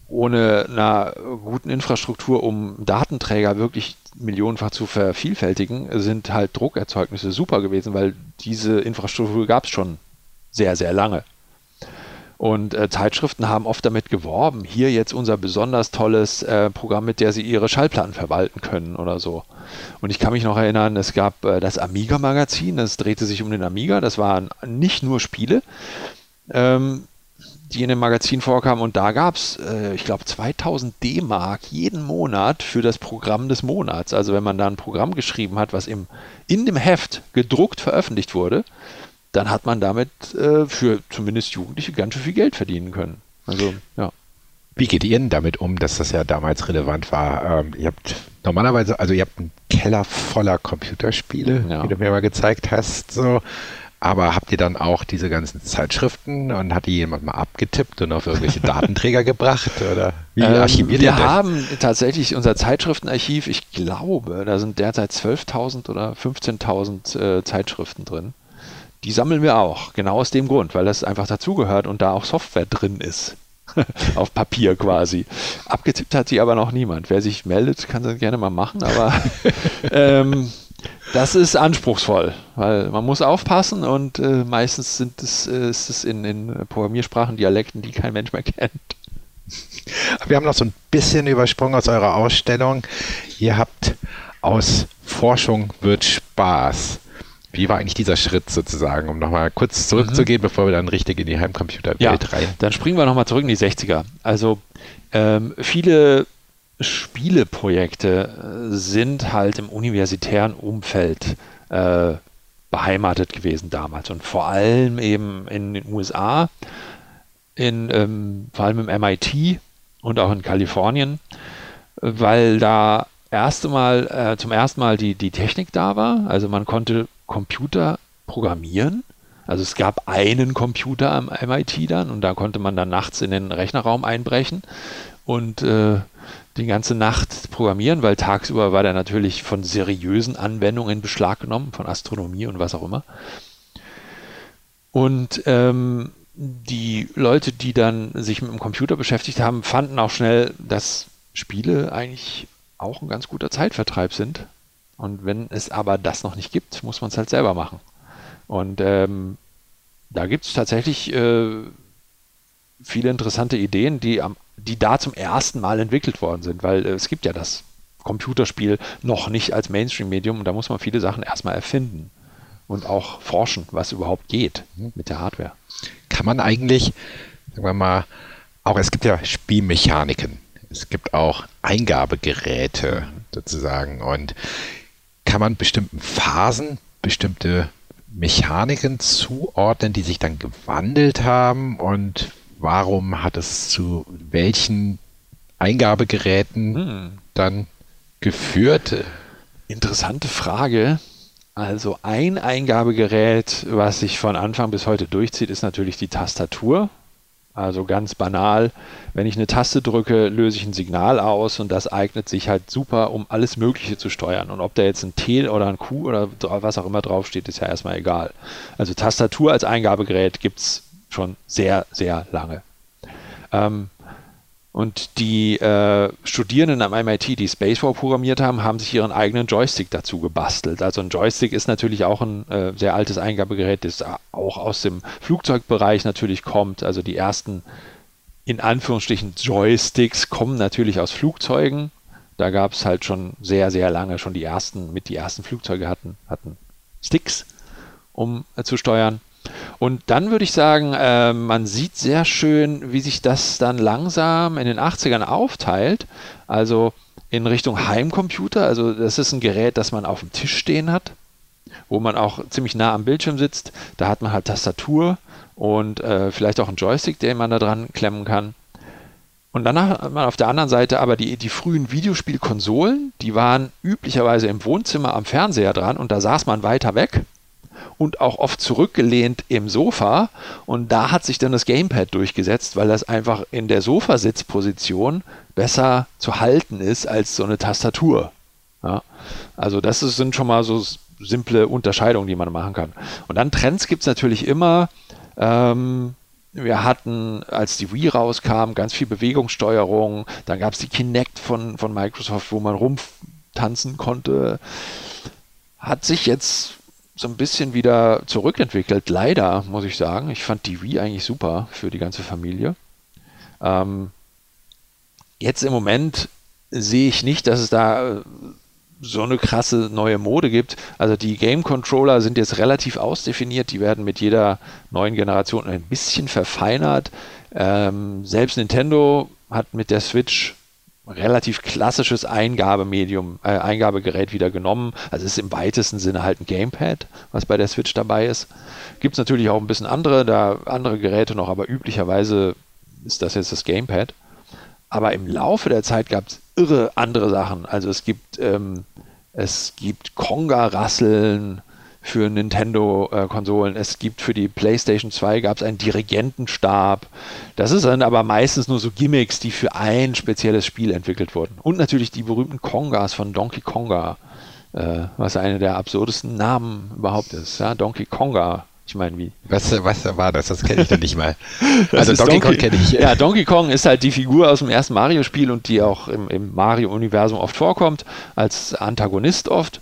ohne einer guten Infrastruktur, um Datenträger wirklich millionenfach zu vervielfältigen, sind halt Druckerzeugnisse super gewesen, weil diese Infrastruktur gab es schon sehr, sehr lange. Und äh, Zeitschriften haben oft damit geworben, hier jetzt unser besonders tolles äh, Programm, mit der sie ihre Schallplatten verwalten können oder so. Und ich kann mich noch erinnern, es gab äh, das Amiga-Magazin, das drehte sich um den Amiga, das waren nicht nur Spiele, ähm, die in dem Magazin vorkamen. Und da gab es, äh, ich glaube, 2000 D-Mark jeden Monat für das Programm des Monats. Also wenn man da ein Programm geschrieben hat, was im, in dem Heft gedruckt veröffentlicht wurde, dann hat man damit äh, für zumindest Jugendliche ganz schön viel Geld verdienen können. Also, ja. Wie geht ihr denn damit um, dass das ja damals relevant war? Ähm, ihr habt normalerweise, also ihr habt einen Keller voller Computerspiele, ja. wie du mir mal gezeigt hast, so. Aber habt ihr dann auch diese ganzen Zeitschriften und hat die jemand mal abgetippt und auf irgendwelche Datenträger gebracht? Oder wie ähm, archiviert ihr das? Wir haben tatsächlich unser Zeitschriftenarchiv, ich glaube, da sind derzeit 12.000 oder 15.000 äh, Zeitschriften drin die sammeln wir auch. Genau aus dem Grund, weil das einfach dazugehört und da auch Software drin ist. Auf Papier quasi. Abgetippt hat sie aber noch niemand. Wer sich meldet, kann das gerne mal machen, aber ähm, das ist anspruchsvoll, weil man muss aufpassen und äh, meistens sind es, äh, ist es in, in Programmiersprachen, Dialekten, die kein Mensch mehr kennt. Wir haben noch so ein bisschen übersprungen aus eurer Ausstellung. Ihr habt aus Forschung wird Spaß wie war eigentlich dieser Schritt sozusagen, um nochmal kurz zurückzugehen, mhm. bevor wir dann richtig in die Heimcomputerwelt ja, rein? Dann springen wir nochmal zurück in die 60er. Also ähm, viele Spieleprojekte äh, sind halt im universitären Umfeld äh, beheimatet gewesen damals und vor allem eben in den USA, in, ähm, vor allem im MIT und auch in Kalifornien, weil da erste Mal, äh, zum ersten Mal die, die Technik da war. Also man konnte Computer programmieren. Also es gab einen Computer am MIT dann und da konnte man dann nachts in den Rechnerraum einbrechen und äh, die ganze Nacht programmieren, weil tagsüber war der natürlich von seriösen Anwendungen in Beschlag genommen, von Astronomie und was auch immer. Und ähm, die Leute, die dann sich mit dem Computer beschäftigt haben, fanden auch schnell, dass Spiele eigentlich auch ein ganz guter Zeitvertreib sind. Und wenn es aber das noch nicht gibt, muss man es halt selber machen. Und ähm, da gibt es tatsächlich äh, viele interessante Ideen, die, am, die da zum ersten Mal entwickelt worden sind, weil äh, es gibt ja das Computerspiel noch nicht als Mainstream-Medium und da muss man viele Sachen erstmal erfinden und auch forschen, was überhaupt geht mit der Hardware. Kann man eigentlich, sagen wir mal, auch es gibt ja Spielmechaniken, es gibt auch Eingabegeräte sozusagen und kann man bestimmten Phasen bestimmte Mechaniken zuordnen, die sich dann gewandelt haben und warum hat es zu welchen Eingabegeräten hm. dann geführt? Interessante Frage. Also ein Eingabegerät, was sich von Anfang bis heute durchzieht, ist natürlich die Tastatur. Also ganz banal, wenn ich eine Taste drücke, löse ich ein Signal aus und das eignet sich halt super, um alles Mögliche zu steuern. Und ob da jetzt ein T oder ein Q oder was auch immer draufsteht, ist ja erstmal egal. Also Tastatur als Eingabegerät gibt es schon sehr, sehr lange. Ähm, und die äh, Studierenden am MIT, die Spacewar programmiert haben, haben sich ihren eigenen Joystick dazu gebastelt. Also ein Joystick ist natürlich auch ein äh, sehr altes Eingabegerät, das auch aus dem Flugzeugbereich natürlich kommt. Also die ersten in Anführungsstrichen Joysticks kommen natürlich aus Flugzeugen. Da gab es halt schon sehr, sehr lange schon die ersten, mit die ersten Flugzeuge hatten, hatten Sticks, um äh, zu steuern. Und dann würde ich sagen, äh, man sieht sehr schön, wie sich das dann langsam in den 80ern aufteilt. Also in Richtung Heimcomputer. Also das ist ein Gerät, das man auf dem Tisch stehen hat, wo man auch ziemlich nah am Bildschirm sitzt. Da hat man halt Tastatur und äh, vielleicht auch einen Joystick, den man da dran klemmen kann. Und dann hat man auf der anderen Seite aber die, die frühen Videospielkonsolen, die waren üblicherweise im Wohnzimmer am Fernseher dran und da saß man weiter weg und auch oft zurückgelehnt im Sofa. Und da hat sich dann das Gamepad durchgesetzt, weil das einfach in der Sofasitzposition besser zu halten ist als so eine Tastatur. Ja, also das ist, sind schon mal so simple Unterscheidungen, die man machen kann. Und dann Trends gibt es natürlich immer. Ähm, wir hatten, als die Wii rauskam, ganz viel Bewegungssteuerung. Dann gab es die Kinect von, von Microsoft, wo man rumtanzen konnte. Hat sich jetzt so ein bisschen wieder zurückentwickelt. Leider, muss ich sagen. Ich fand die Wii eigentlich super für die ganze Familie. Ähm, jetzt im Moment sehe ich nicht, dass es da äh, so eine krasse neue Mode gibt. Also die Game Controller sind jetzt relativ ausdefiniert. Die werden mit jeder neuen Generation ein bisschen verfeinert. Ähm, selbst Nintendo hat mit der Switch relativ klassisches Eingabemedium, äh, Eingabegerät wieder genommen. Also es ist im weitesten Sinne halt ein Gamepad, was bei der Switch dabei ist. Gibt es natürlich auch ein bisschen andere, da andere Geräte noch, aber üblicherweise ist das jetzt das Gamepad. Aber im Laufe der Zeit gab es irre andere Sachen. Also es gibt, ähm, es gibt Conga-Rasseln, für Nintendo-Konsolen. es gibt für die PlayStation 2 gab es einen Dirigentenstab. Das ist dann aber meistens nur so Gimmicks, die für ein spezielles Spiel entwickelt wurden. Und natürlich die berühmten Kongas von Donkey Konga, äh, was einer der absurdesten Namen überhaupt ist. Ja, Donkey Konga. Ich meine, wie? Was, was war das? Das kenne ich doch nicht mal. also Donkey, Donkey Kong kenne ich. Ja, Donkey Kong ist halt die Figur aus dem ersten Mario-Spiel und die auch im, im Mario-Universum oft vorkommt, als Antagonist oft.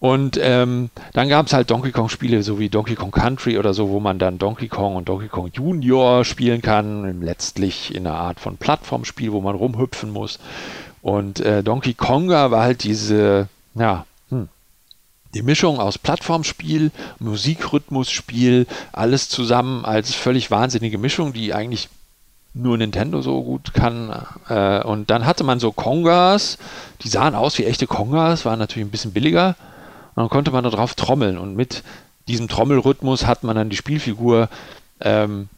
Und ähm, dann gab es halt Donkey Kong-Spiele, so wie Donkey Kong Country oder so, wo man dann Donkey Kong und Donkey Kong Junior spielen kann, letztlich in einer Art von Plattformspiel, wo man rumhüpfen muss. Und äh, Donkey Konga war halt diese, ja, hm, die Mischung aus Plattformspiel, Musikrhythmusspiel, alles zusammen als völlig wahnsinnige Mischung, die eigentlich nur Nintendo so gut kann. Äh, und dann hatte man so Kongas, die sahen aus wie echte Kongas, waren natürlich ein bisschen billiger. Und dann konnte man darauf trommeln. Und mit diesem Trommelrhythmus hat man dann die Spielfigur, ähm,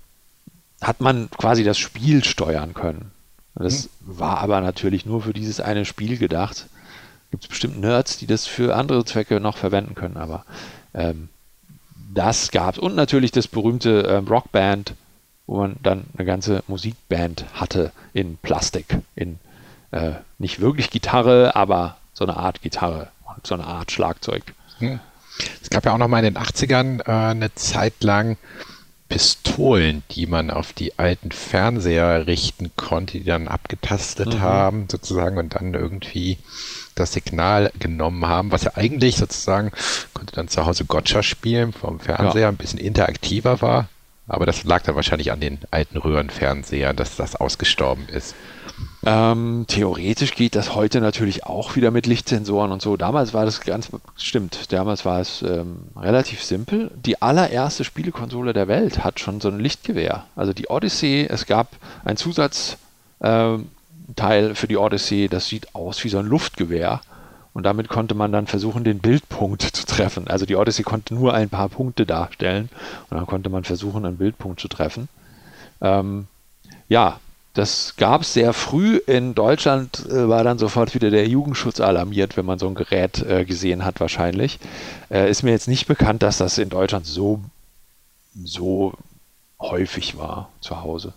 hat man quasi das Spiel steuern können. Das mhm. war aber natürlich nur für dieses eine Spiel gedacht. Gibt es bestimmt Nerds, die das für andere Zwecke noch verwenden können, aber ähm, das gab es. Und natürlich das berühmte ähm, Rockband, wo man dann eine ganze Musikband hatte in Plastik, in äh, nicht wirklich Gitarre, aber so eine Art Gitarre so eine Art Schlagzeug. Hm. Es gab ja auch noch mal in den 80ern äh, eine Zeit lang Pistolen, die man auf die alten Fernseher richten konnte, die dann abgetastet mhm. haben, sozusagen, und dann irgendwie das Signal genommen haben, was ja eigentlich sozusagen, konnte dann zu Hause Gotcha spielen vom Fernseher, ja. ein bisschen interaktiver war. Aber das lag dann wahrscheinlich an den alten Röhrenfernsehern, dass das ausgestorben ist. Ähm, theoretisch geht das heute natürlich auch wieder mit Lichtsensoren und so. Damals war das ganz, stimmt, damals war es ähm, relativ simpel. Die allererste Spielekonsole der Welt hat schon so ein Lichtgewehr. Also die Odyssey, es gab ein Zusatzteil ähm, für die Odyssey, das sieht aus wie so ein Luftgewehr. Und damit konnte man dann versuchen, den Bildpunkt zu treffen. Also die Odyssey konnte nur ein paar Punkte darstellen und dann konnte man versuchen, einen Bildpunkt zu treffen. Ähm, ja, das gab es sehr früh. In Deutschland äh, war dann sofort wieder der Jugendschutz alarmiert, wenn man so ein Gerät äh, gesehen hat, wahrscheinlich. Äh, ist mir jetzt nicht bekannt, dass das in Deutschland so, so häufig war zu Hause.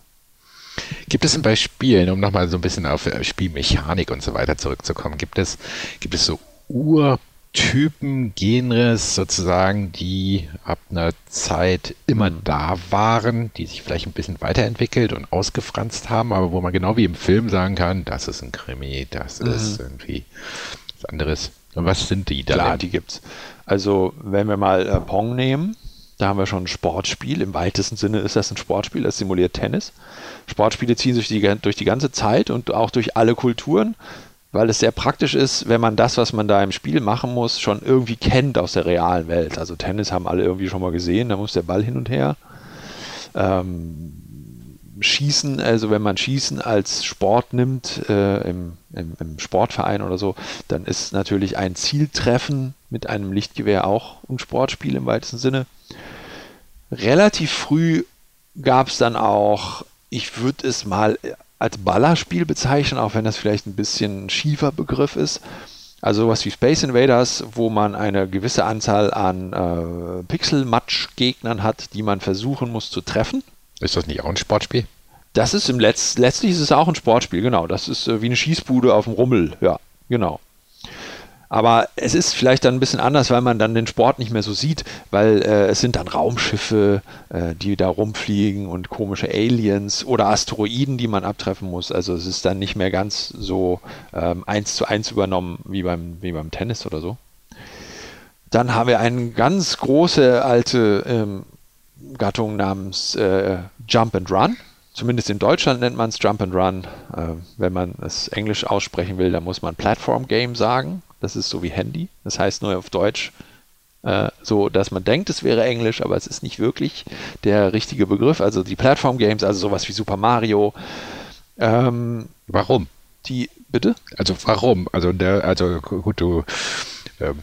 Gibt es denn bei Spielen, um nochmal so ein bisschen auf äh, Spielmechanik und so weiter zurückzukommen, gibt es, gibt es so Ur- Typen, Genres sozusagen, die ab einer Zeit immer mhm. da waren, die sich vielleicht ein bisschen weiterentwickelt und ausgefranst haben, aber wo man genau wie im Film sagen kann, das ist ein Krimi, das mhm. ist irgendwie was anderes. Und was sind die da? Klar, die gibt's. Also, wenn wir mal äh, Pong nehmen, da haben wir schon ein Sportspiel. Im weitesten Sinne ist das ein Sportspiel, das simuliert Tennis. Sportspiele ziehen sich die, durch die ganze Zeit und auch durch alle Kulturen weil es sehr praktisch ist, wenn man das, was man da im Spiel machen muss, schon irgendwie kennt aus der realen Welt. Also Tennis haben alle irgendwie schon mal gesehen, da muss der Ball hin und her. Ähm, Schießen, also wenn man Schießen als Sport nimmt, äh, im, im, im, Sportverein oder so, dann ist natürlich ein Zieltreffen mit einem Lichtgewehr auch ein Sportspiel im weitesten Sinne. Relativ früh gab es dann auch, ich würde es mal als Ballerspiel bezeichnen, auch wenn das vielleicht ein bisschen ein schiefer Begriff ist. Also sowas wie Space Invaders, wo man eine gewisse Anzahl an äh, Pixel-Matsch-Gegnern hat, die man versuchen muss zu treffen. Ist das nicht auch ein Sportspiel? Das ist im Letz letztlich ist es auch ein Sportspiel, genau. Das ist äh, wie eine Schießbude auf dem Rummel, ja, genau. Aber es ist vielleicht dann ein bisschen anders, weil man dann den Sport nicht mehr so sieht, weil äh, es sind dann Raumschiffe, äh, die da rumfliegen und komische Aliens oder Asteroiden, die man abtreffen muss. Also es ist dann nicht mehr ganz so ähm, eins zu eins übernommen wie beim, wie beim Tennis oder so. Dann haben wir eine ganz große alte ähm, Gattung namens äh, Jump and Run. Zumindest in Deutschland nennt man es Jump and Run. Äh, wenn man es Englisch aussprechen will, dann muss man Platform Game sagen. Das ist so wie Handy. Das heißt nur auf Deutsch äh, so, dass man denkt, es wäre Englisch, aber es ist nicht wirklich der richtige Begriff. Also die Plattform Games, also sowas wie Super Mario. Ähm, warum? Die, bitte? Also warum? Also der, also gut, du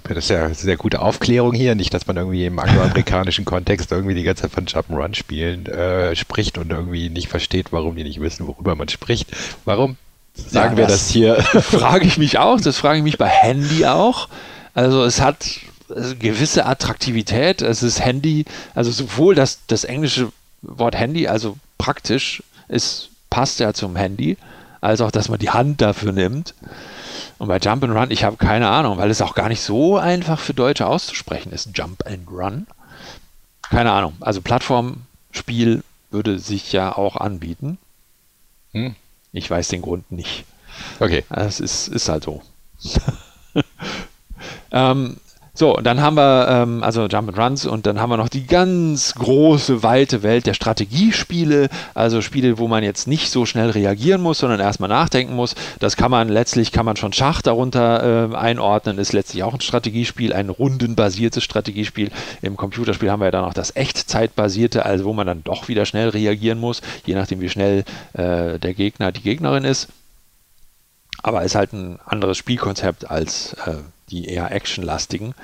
das ist ja eine sehr gute Aufklärung hier. Nicht, dass man irgendwie im angloamerikanischen Kontext irgendwie die ganze Zeit von Jump'n'Run spielen äh, spricht und irgendwie nicht versteht, warum die nicht wissen, worüber man spricht. Warum? Sagen ja, wir das, das hier. Frage ich mich auch, das frage ich mich bei Handy auch. Also es hat gewisse Attraktivität. Es ist Handy, also sowohl das, das englische Wort Handy, also praktisch, ist, passt ja zum Handy, als auch, dass man die Hand dafür nimmt. Und bei Jump and Run, ich habe keine Ahnung, weil es auch gar nicht so einfach für Deutsche auszusprechen ist. Jump and Run. Keine Ahnung. Also Plattformspiel würde sich ja auch anbieten. Hm. Ich weiß den Grund nicht. Okay. Es ist, ist halt so. ähm, So, und dann haben wir ähm, also Jump and Runs und dann haben wir noch die ganz große, weite Welt der Strategiespiele, also Spiele, wo man jetzt nicht so schnell reagieren muss, sondern erstmal nachdenken muss. Das kann man letztlich, kann man schon Schach darunter äh, einordnen, ist letztlich auch ein Strategiespiel, ein rundenbasiertes Strategiespiel. Im Computerspiel haben wir ja dann auch das Echtzeitbasierte, also wo man dann doch wieder schnell reagieren muss, je nachdem wie schnell äh, der Gegner, die Gegnerin ist. Aber ist halt ein anderes Spielkonzept als äh, die eher actionlastigen.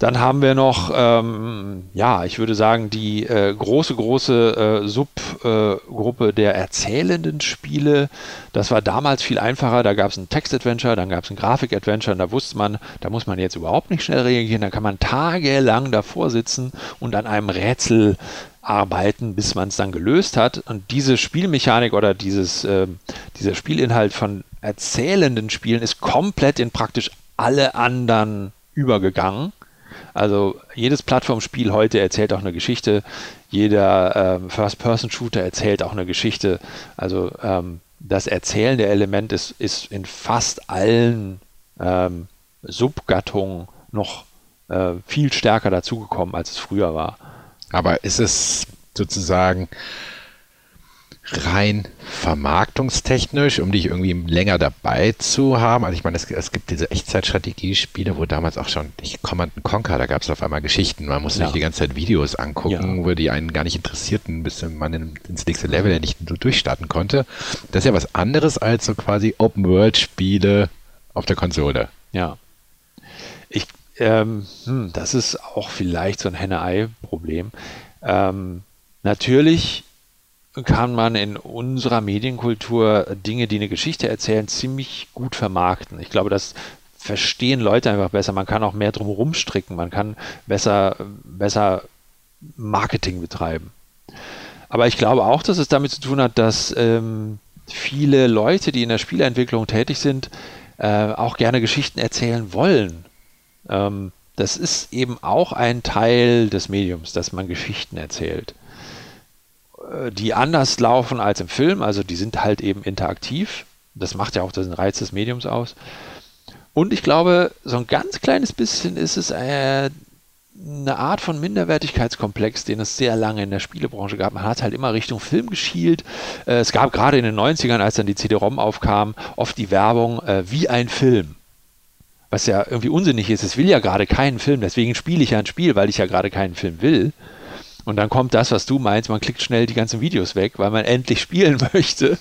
Dann haben wir noch, ähm, ja, ich würde sagen, die äh, große, große äh, Subgruppe äh, der erzählenden Spiele. Das war damals viel einfacher. Da gab es ein Text-Adventure, dann gab es ein Grafik-Adventure. Da wusste man, da muss man jetzt überhaupt nicht schnell reagieren. Da kann man tagelang davor sitzen und an einem Rätsel arbeiten, bis man es dann gelöst hat. Und diese Spielmechanik oder dieses, äh, dieser Spielinhalt von erzählenden Spielen ist komplett in praktisch alle anderen übergegangen. Also jedes Plattformspiel heute erzählt auch eine Geschichte, jeder ähm, First-Person-Shooter erzählt auch eine Geschichte. Also ähm, das erzählende Element ist, ist in fast allen ähm, Subgattungen noch äh, viel stärker dazugekommen, als es früher war. Aber ist es sozusagen rein vermarktungstechnisch, um dich irgendwie länger dabei zu haben. Also ich meine, es, es gibt diese Echtzeitstrategiespiele, wo damals auch schon, ich Command Conquer, da gab es auf einmal Geschichten. Man musste ja. sich die ganze Zeit Videos angucken, ja. wo die einen gar nicht interessierten, bis man in, ins nächste Level nicht durchstarten konnte. Das ist ja was anderes als so quasi Open-World-Spiele auf der Konsole. Ja. Ich, ähm, hm, das ist auch vielleicht so ein Henne-Ei-Problem. Ähm, natürlich kann man in unserer Medienkultur Dinge, die eine Geschichte erzählen, ziemlich gut vermarkten. Ich glaube, das verstehen Leute einfach besser. Man kann auch mehr drum stricken. Man kann besser, besser Marketing betreiben. Aber ich glaube auch, dass es damit zu tun hat, dass ähm, viele Leute, die in der Spieleentwicklung tätig sind, äh, auch gerne Geschichten erzählen wollen. Ähm, das ist eben auch ein Teil des Mediums, dass man Geschichten erzählt. Äh, die anders laufen als im Film, also die sind halt eben interaktiv. Das macht ja auch den Reiz des Mediums aus. Und ich glaube, so ein ganz kleines bisschen ist es äh, eine Art von Minderwertigkeitskomplex, den es sehr lange in der Spielebranche gab. Man hat halt immer Richtung Film geschielt. Äh, es gab gerade in den 90ern, als dann die CD-ROM aufkam, oft die Werbung äh, wie ein Film. Was ja irgendwie unsinnig ist. Es will ja gerade keinen Film, deswegen spiele ich ja ein Spiel, weil ich ja gerade keinen Film will. Und dann kommt das, was du meinst, man klickt schnell die ganzen Videos weg, weil man endlich spielen möchte.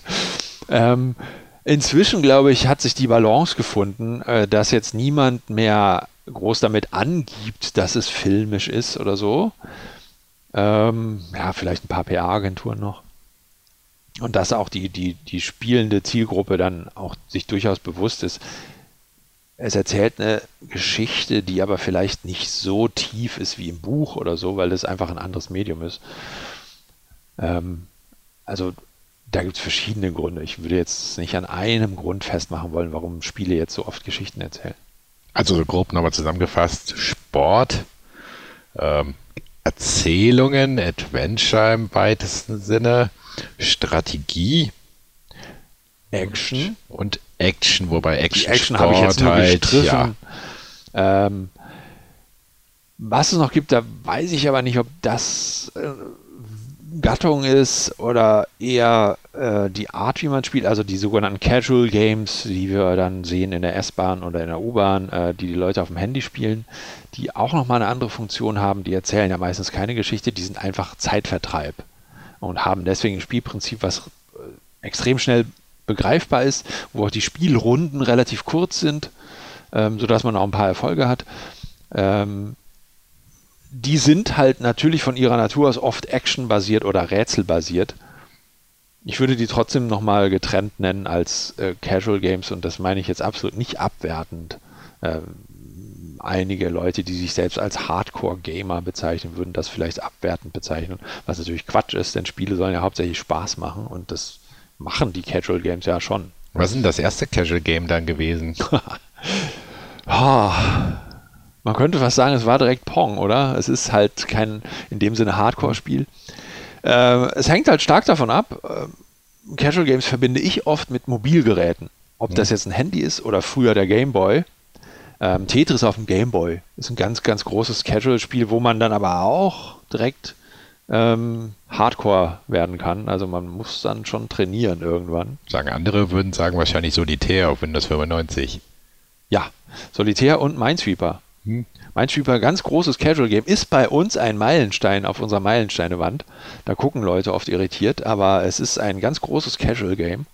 Ähm, inzwischen, glaube ich, hat sich die Balance gefunden, äh, dass jetzt niemand mehr groß damit angibt, dass es filmisch ist oder so. Ähm, ja, vielleicht ein paar PR-Agenturen noch. Und dass auch die, die, die spielende Zielgruppe dann auch sich durchaus bewusst ist, es erzählt eine Geschichte, die aber vielleicht nicht so tief ist wie im Buch oder so, weil es einfach ein anderes Medium ist. Ähm, also da gibt es verschiedene Gründe. Ich würde jetzt nicht an einem Grund festmachen wollen, warum Spiele jetzt so oft Geschichten erzählen. Also so grob nochmal zusammengefasst, Sport, ähm, Erzählungen, Adventure im weitesten Sinne, Strategie, Action und Action, wobei Action, Die Action habe ich jetzt nur halt, gestriffen. Ja. Ähm, was es noch gibt, da weiß ich aber nicht, ob das äh, Gattung ist oder eher äh, die Art, wie man spielt, also die sogenannten Casual Games, die wir dann sehen in der S-Bahn oder in der U-Bahn, äh, die die Leute auf dem Handy spielen, die auch nochmal eine andere Funktion haben. Die erzählen ja meistens keine Geschichte, die sind einfach Zeitvertreib und haben deswegen ein Spielprinzip, was äh, extrem schnell begreifbar ist, wo auch die Spielrunden relativ kurz sind, ähm, sodass man auch ein paar Erfolge hat. Ähm, die sind halt natürlich von ihrer Natur aus oft actionbasiert oder rätselbasiert. Ich würde die trotzdem nochmal getrennt nennen als äh, Casual Games und das meine ich jetzt absolut nicht abwertend. Ähm, einige Leute, die sich selbst als Hardcore-Gamer bezeichnen, würden das vielleicht abwertend bezeichnen, was natürlich Quatsch ist, denn Spiele sollen ja hauptsächlich Spaß machen und das machen die Casual Games ja schon. Was ist denn das erste Casual Game dann gewesen? oh, man könnte fast sagen, es war direkt Pong, oder? Es ist halt kein in dem Sinne Hardcore-Spiel. Äh, es hängt halt stark davon ab. Äh, Casual Games verbinde ich oft mit Mobilgeräten. Ob mhm. das jetzt ein Handy ist oder früher der Game Boy. Ähm, Tetris auf dem Gameboy ist ein ganz, ganz großes Casual-Spiel, wo man dann aber auch direkt ähm, Hardcore werden kann. Also man muss dann schon trainieren irgendwann. Sagen andere, würden sagen wahrscheinlich Solitär auf Windows 95. Ja, Solitär und Minesweeper. Hm. Minesweeper, ganz großes Casual-Game, ist bei uns ein Meilenstein auf unserer Meilensteinewand. Da gucken Leute oft irritiert, aber es ist ein ganz großes Casual-Game.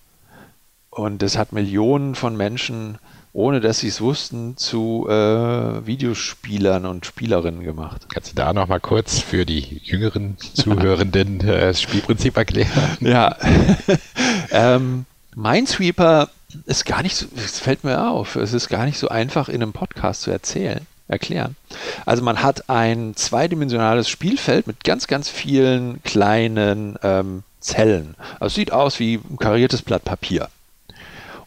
Und es hat Millionen von Menschen ohne dass sie es wussten, zu äh, Videospielern und Spielerinnen gemacht. Kannst du da noch mal kurz für die jüngeren Zuhörenden äh, das Spielprinzip erklären? Ja, ähm, Minesweeper ist gar nicht so, es fällt mir auf, es ist gar nicht so einfach in einem Podcast zu erzählen, erklären. Also man hat ein zweidimensionales Spielfeld mit ganz, ganz vielen kleinen ähm, Zellen. Also sieht aus wie ein kariertes Blatt Papier.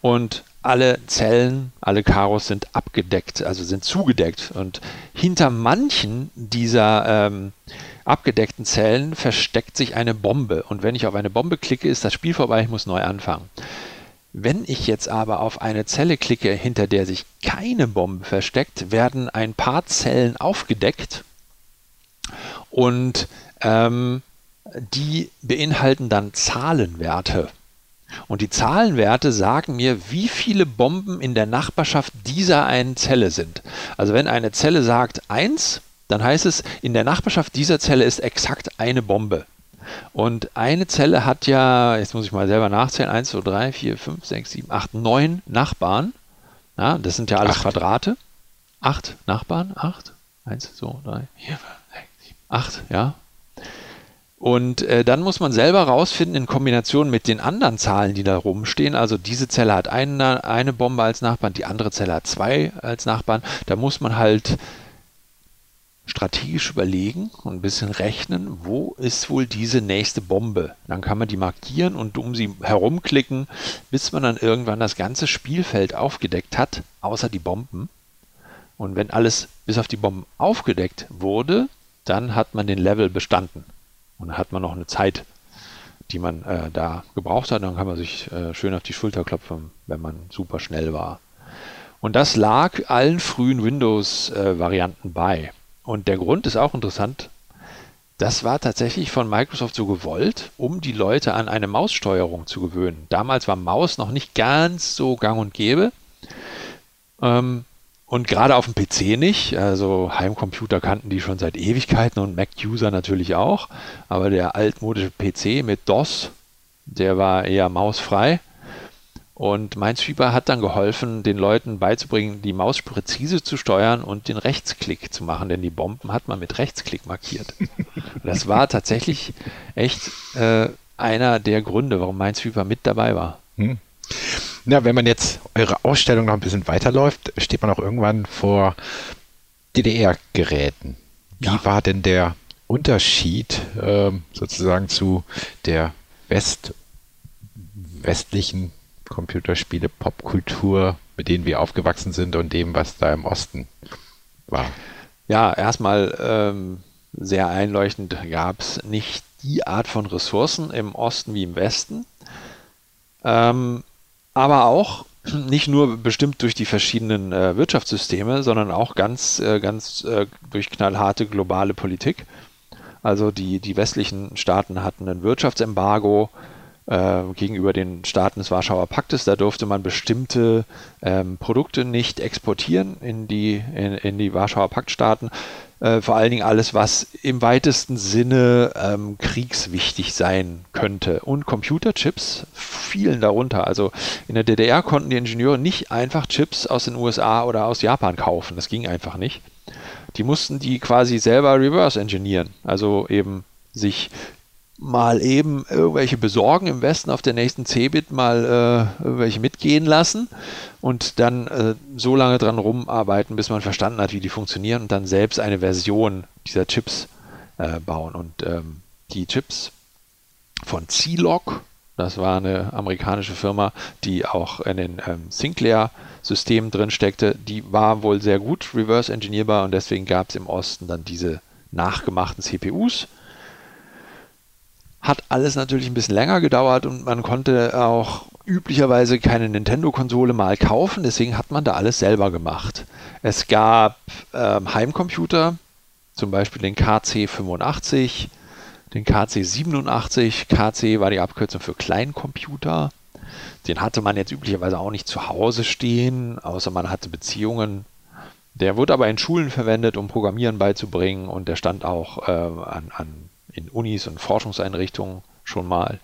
Und alle Zellen, alle Karos sind abgedeckt, also sind zugedeckt. Und hinter manchen dieser ähm, abgedeckten Zellen versteckt sich eine Bombe. Und wenn ich auf eine Bombe klicke, ist das Spiel vorbei, ich muss neu anfangen. Wenn ich jetzt aber auf eine Zelle klicke, hinter der sich keine Bombe versteckt, werden ein paar Zellen aufgedeckt und ähm, die beinhalten dann Zahlenwerte. Und die Zahlenwerte sagen mir, wie viele Bomben in der Nachbarschaft dieser einen Zelle sind. Also wenn eine Zelle sagt 1, dann heißt es, in der Nachbarschaft dieser Zelle ist exakt eine Bombe. Und eine Zelle hat ja, jetzt muss ich mal selber nachzählen, 1, 2, 3, 4, 5, 6, 7, 8, 9 Nachbarn. Ja, das sind ja alles acht. Quadrate. 8 Nachbarn, 8, 1, 2, 3, 4, 5, 6, 7, 8, ja. Und äh, dann muss man selber rausfinden in Kombination mit den anderen Zahlen, die da rumstehen. Also diese Zelle hat eine, eine Bombe als Nachbarn, die andere Zelle hat zwei als Nachbarn. Da muss man halt strategisch überlegen und ein bisschen rechnen, wo ist wohl diese nächste Bombe. Dann kann man die markieren und um sie herumklicken, bis man dann irgendwann das ganze Spielfeld aufgedeckt hat, außer die Bomben. Und wenn alles bis auf die Bomben aufgedeckt wurde, dann hat man den Level bestanden. Und dann hat man noch eine Zeit, die man äh, da gebraucht hat. Dann kann man sich äh, schön auf die Schulter klopfen, wenn man super schnell war. Und das lag allen frühen Windows-Varianten äh, bei. Und der Grund ist auch interessant. Das war tatsächlich von Microsoft so gewollt, um die Leute an eine Maussteuerung zu gewöhnen. Damals war Maus noch nicht ganz so gang und gäbe. Ähm, und gerade auf dem PC nicht. Also Heimcomputer kannten die schon seit Ewigkeiten und Mac-User natürlich auch. Aber der altmodische PC mit DOS, der war eher mausfrei. Und Minesweeper hat dann geholfen, den Leuten beizubringen, die Maus präzise zu steuern und den Rechtsklick zu machen, denn die Bomben hat man mit Rechtsklick markiert. das war tatsächlich echt äh, einer der Gründe, warum Minesweeper mit dabei war. Hm. Na, wenn man jetzt eure Ausstellung noch ein bisschen weiterläuft, steht man auch irgendwann vor DDR-Geräten. Wie ja. war denn der Unterschied ähm, sozusagen zu der West westlichen Computerspiele, Popkultur, mit denen wir aufgewachsen sind und dem, was da im Osten war? Ja, erstmal ähm, sehr einleuchtend gab es nicht die Art von Ressourcen im Osten wie im Westen. Ähm, aber auch nicht nur bestimmt durch die verschiedenen äh, Wirtschaftssysteme, sondern auch ganz, äh, ganz äh, durch knallharte globale Politik. Also die, die westlichen Staaten hatten ein Wirtschaftsembargo äh, gegenüber den Staaten des Warschauer Paktes. Da durfte man bestimmte ähm, Produkte nicht exportieren in die, in, in die Warschauer Paktstaaten. Äh, vor allen Dingen alles, was im weitesten Sinne ähm, kriegswichtig sein könnte. Und Computerchips fielen darunter. Also in der DDR konnten die Ingenieure nicht einfach Chips aus den USA oder aus Japan kaufen. Das ging einfach nicht. Die mussten die quasi selber reverse engineeren. Also eben sich mal eben irgendwelche besorgen im Westen auf der nächsten Cebit mal äh, irgendwelche mitgehen lassen und dann äh, so lange dran rumarbeiten, bis man verstanden hat, wie die funktionieren und dann selbst eine Version dieser Chips äh, bauen. Und ähm, die Chips von C-Log, das war eine amerikanische Firma, die auch in den ähm, Sinclair-Systemen drin steckte, die war wohl sehr gut reverse engineerbar und deswegen gab es im Osten dann diese nachgemachten CPUs hat alles natürlich ein bisschen länger gedauert und man konnte auch üblicherweise keine Nintendo-Konsole mal kaufen, deswegen hat man da alles selber gemacht. Es gab ähm, Heimcomputer, zum Beispiel den KC85, den KC87. KC war die Abkürzung für Kleincomputer. Den hatte man jetzt üblicherweise auch nicht zu Hause stehen, außer man hatte Beziehungen. Der wurde aber in Schulen verwendet, um Programmieren beizubringen und der stand auch äh, an, an, in Unis und Forschungseinrichtungen schon mal.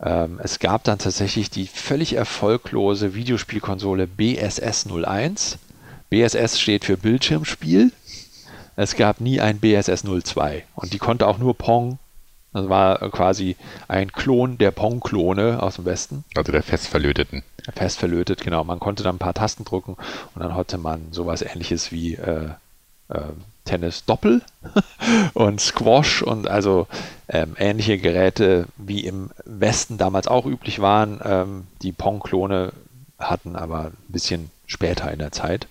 Ähm, es gab dann tatsächlich die völlig erfolglose Videospielkonsole BSS 01. BSS steht für Bildschirmspiel. Es gab nie ein BSS 02 und die konnte auch nur Pong. Das war quasi ein Klon der Pong-Klone aus dem Westen. Also der festverlöteten. Fest verlötet, genau. Man konnte dann ein paar Tasten drücken und dann hatte man sowas ähnliches wie äh, äh, Tennis Doppel und Squash und also ähm, ähnliche Geräte wie im Westen damals auch üblich waren, ähm, die Pong-Klone hatten, aber ein bisschen später in der Zeit.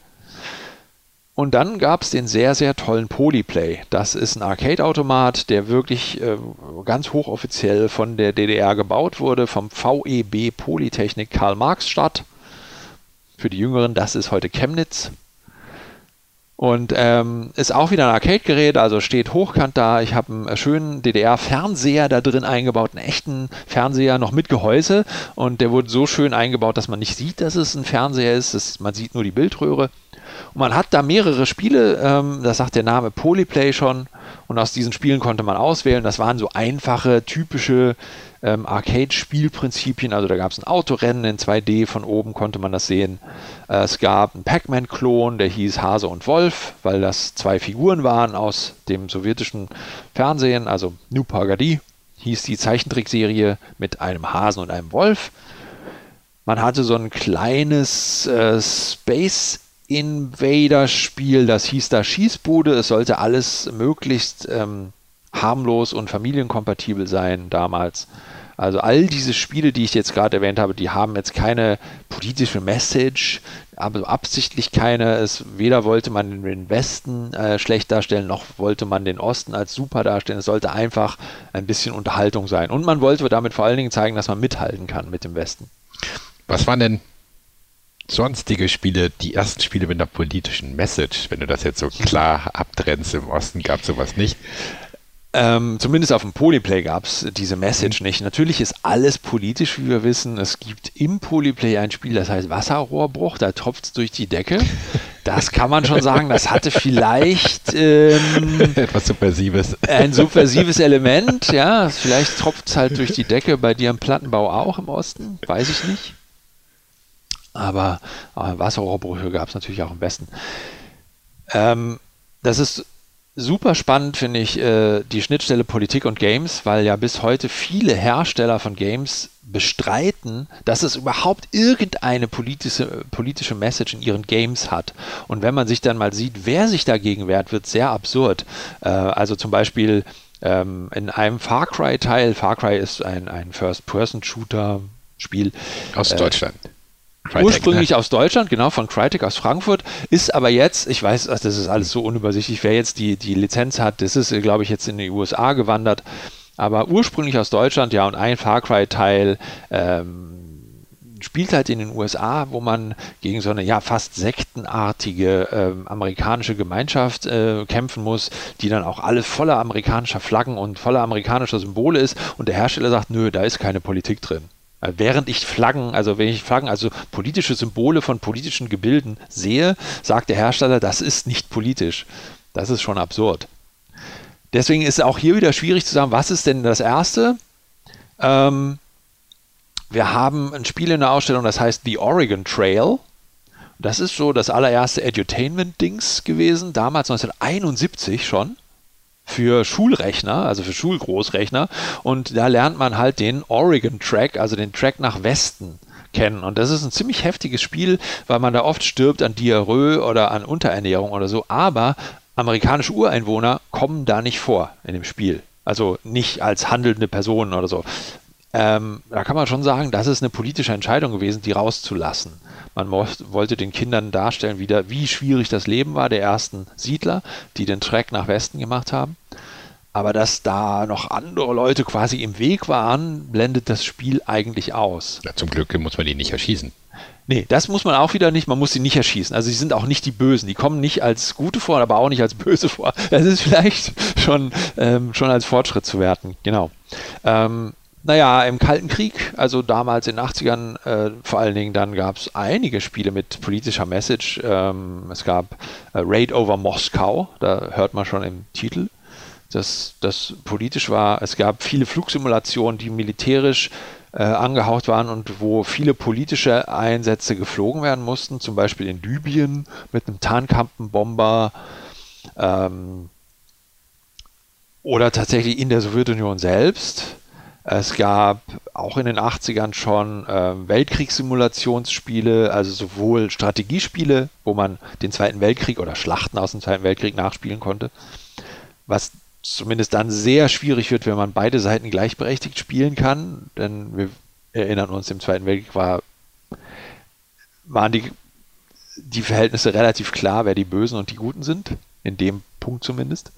Und dann gab es den sehr, sehr tollen Polyplay. Das ist ein Arcade-Automat, der wirklich äh, ganz hochoffiziell von der DDR gebaut wurde, vom VEB Polytechnik Karl-Marx-Stadt. Für die Jüngeren, das ist heute Chemnitz. Und ähm, ist auch wieder ein Arcade-Gerät, also steht hochkant da. Ich habe einen schönen DDR-Fernseher da drin eingebaut, einen echten Fernseher noch mit Gehäuse. Und der wurde so schön eingebaut, dass man nicht sieht, dass es ein Fernseher ist. Das, man sieht nur die Bildröhre. Und man hat da mehrere Spiele, ähm, das sagt der Name Polyplay schon. Und aus diesen Spielen konnte man auswählen. Das waren so einfache, typische ähm, Arcade-Spielprinzipien. Also da gab es ein Autorennen in 2D, von oben konnte man das sehen. Äh, es gab einen Pac-Man-Klon, der hieß Hase und Wolf, weil das zwei Figuren waren aus dem sowjetischen Fernsehen. Also New Pagadi hieß die Zeichentrickserie mit einem Hasen und einem Wolf. Man hatte so ein kleines äh, Space Invader-Spiel, das hieß da Schießbude. Es sollte alles möglichst ähm, harmlos und familienkompatibel sein damals. Also all diese Spiele, die ich jetzt gerade erwähnt habe, die haben jetzt keine politische Message, aber absichtlich keine. Es, weder wollte man den Westen äh, schlecht darstellen, noch wollte man den Osten als super darstellen. Es sollte einfach ein bisschen Unterhaltung sein. Und man wollte damit vor allen Dingen zeigen, dass man mithalten kann mit dem Westen. Was waren denn sonstige Spiele, die ersten Spiele mit einer politischen Message, wenn du das jetzt so klar abtrennst, im Osten gab es sowas nicht. Ähm, zumindest auf dem Polyplay gab es diese Message nicht. Natürlich ist alles politisch, wie wir wissen. Es gibt im Polyplay ein Spiel, das heißt Wasserrohrbruch, da tropft es durch die Decke. Das kann man schon sagen, das hatte vielleicht ähm, etwas Subversives. Ein subversives Element, ja. Vielleicht tropft es halt durch die Decke, bei dir im Plattenbau auch im Osten, weiß ich nicht. Aber äh, Wasserrohrbrüche gab es natürlich auch im Westen. Ähm, das ist super spannend, finde ich, äh, die Schnittstelle Politik und Games, weil ja bis heute viele Hersteller von Games bestreiten, dass es überhaupt irgendeine politische, politische Message in ihren Games hat. Und wenn man sich dann mal sieht, wer sich dagegen wehrt, wird sehr absurd. Äh, also zum Beispiel ähm, in einem Far Cry-Teil, Far Cry ist ein, ein First-Person-Shooter-Spiel. Aus äh, Deutschland. Crytek, Ursprünglich ne? aus Deutschland, genau, von Crytek aus Frankfurt, ist aber jetzt, ich weiß, das ist alles so unübersichtlich, wer jetzt die, die Lizenz hat, das ist, glaube ich, jetzt in die USA gewandert, aber ursprünglich aus Deutschland, ja, und ein Far Cry-Teil ähm, spielt halt in den USA, wo man gegen so eine ja fast sektenartige äh, amerikanische Gemeinschaft äh, kämpfen muss, die dann auch alle voller amerikanischer Flaggen und voller amerikanischer Symbole ist und der Hersteller sagt, nö, da ist keine Politik drin. Äh, während ich Flaggen, also wenn ich Flaggen, also politische Symbole von politischen Gebilden sehe, sagt der Hersteller, das ist nicht politisch. Das ist schon absurd. Deswegen ist auch hier wieder schwierig zu sagen, was ist denn das Erste? Ähm, wir haben ein Spiel in der Ausstellung, das heißt The Oregon Trail. Das ist so das allererste Edutainment-Dings gewesen, damals 1971 schon für Schulrechner, also für Schulgroßrechner. Und da lernt man halt den Oregon Track, also den Track nach Westen kennen. Und das ist ein ziemlich heftiges Spiel, weil man da oft stirbt an Diarrhoe oder an Unterernährung oder so. Aber amerikanische Ureinwohner kommen da nicht vor in dem Spiel. Also nicht als handelnde Personen oder so. Ähm, da kann man schon sagen, das ist eine politische Entscheidung gewesen, die rauszulassen. Man wollte den Kindern darstellen, wieder, wie schwierig das Leben war der ersten Siedler, die den Track nach Westen gemacht haben. Aber dass da noch andere Leute quasi im Weg waren, blendet das Spiel eigentlich aus. Ja, zum Glück muss man die nicht erschießen. Nee, das muss man auch wieder nicht. Man muss sie nicht erschießen. Also sie sind auch nicht die Bösen. Die kommen nicht als Gute vor, aber auch nicht als Böse vor. Das ist vielleicht schon, ähm, schon als Fortschritt zu werten. Genau. Ähm, naja, im Kalten Krieg, also damals in den 80ern, äh, vor allen Dingen, dann gab es einige Spiele mit politischer Message. Ähm, es gab äh, Raid over Moskau, da hört man schon im Titel, dass das politisch war. Es gab viele Flugsimulationen, die militärisch äh, angehaucht waren und wo viele politische Einsätze geflogen werden mussten, zum Beispiel in Libyen mit einem Tarnkampenbomber ähm, oder tatsächlich in der Sowjetunion selbst. Es gab auch in den 80ern schon äh, Weltkriegssimulationsspiele, also sowohl Strategiespiele, wo man den Zweiten Weltkrieg oder Schlachten aus dem Zweiten Weltkrieg nachspielen konnte, was zumindest dann sehr schwierig wird, wenn man beide Seiten gleichberechtigt spielen kann. Denn wir erinnern uns, im Zweiten Weltkrieg war, waren die, die Verhältnisse relativ klar, wer die Bösen und die Guten sind. In dem Punkt zumindest.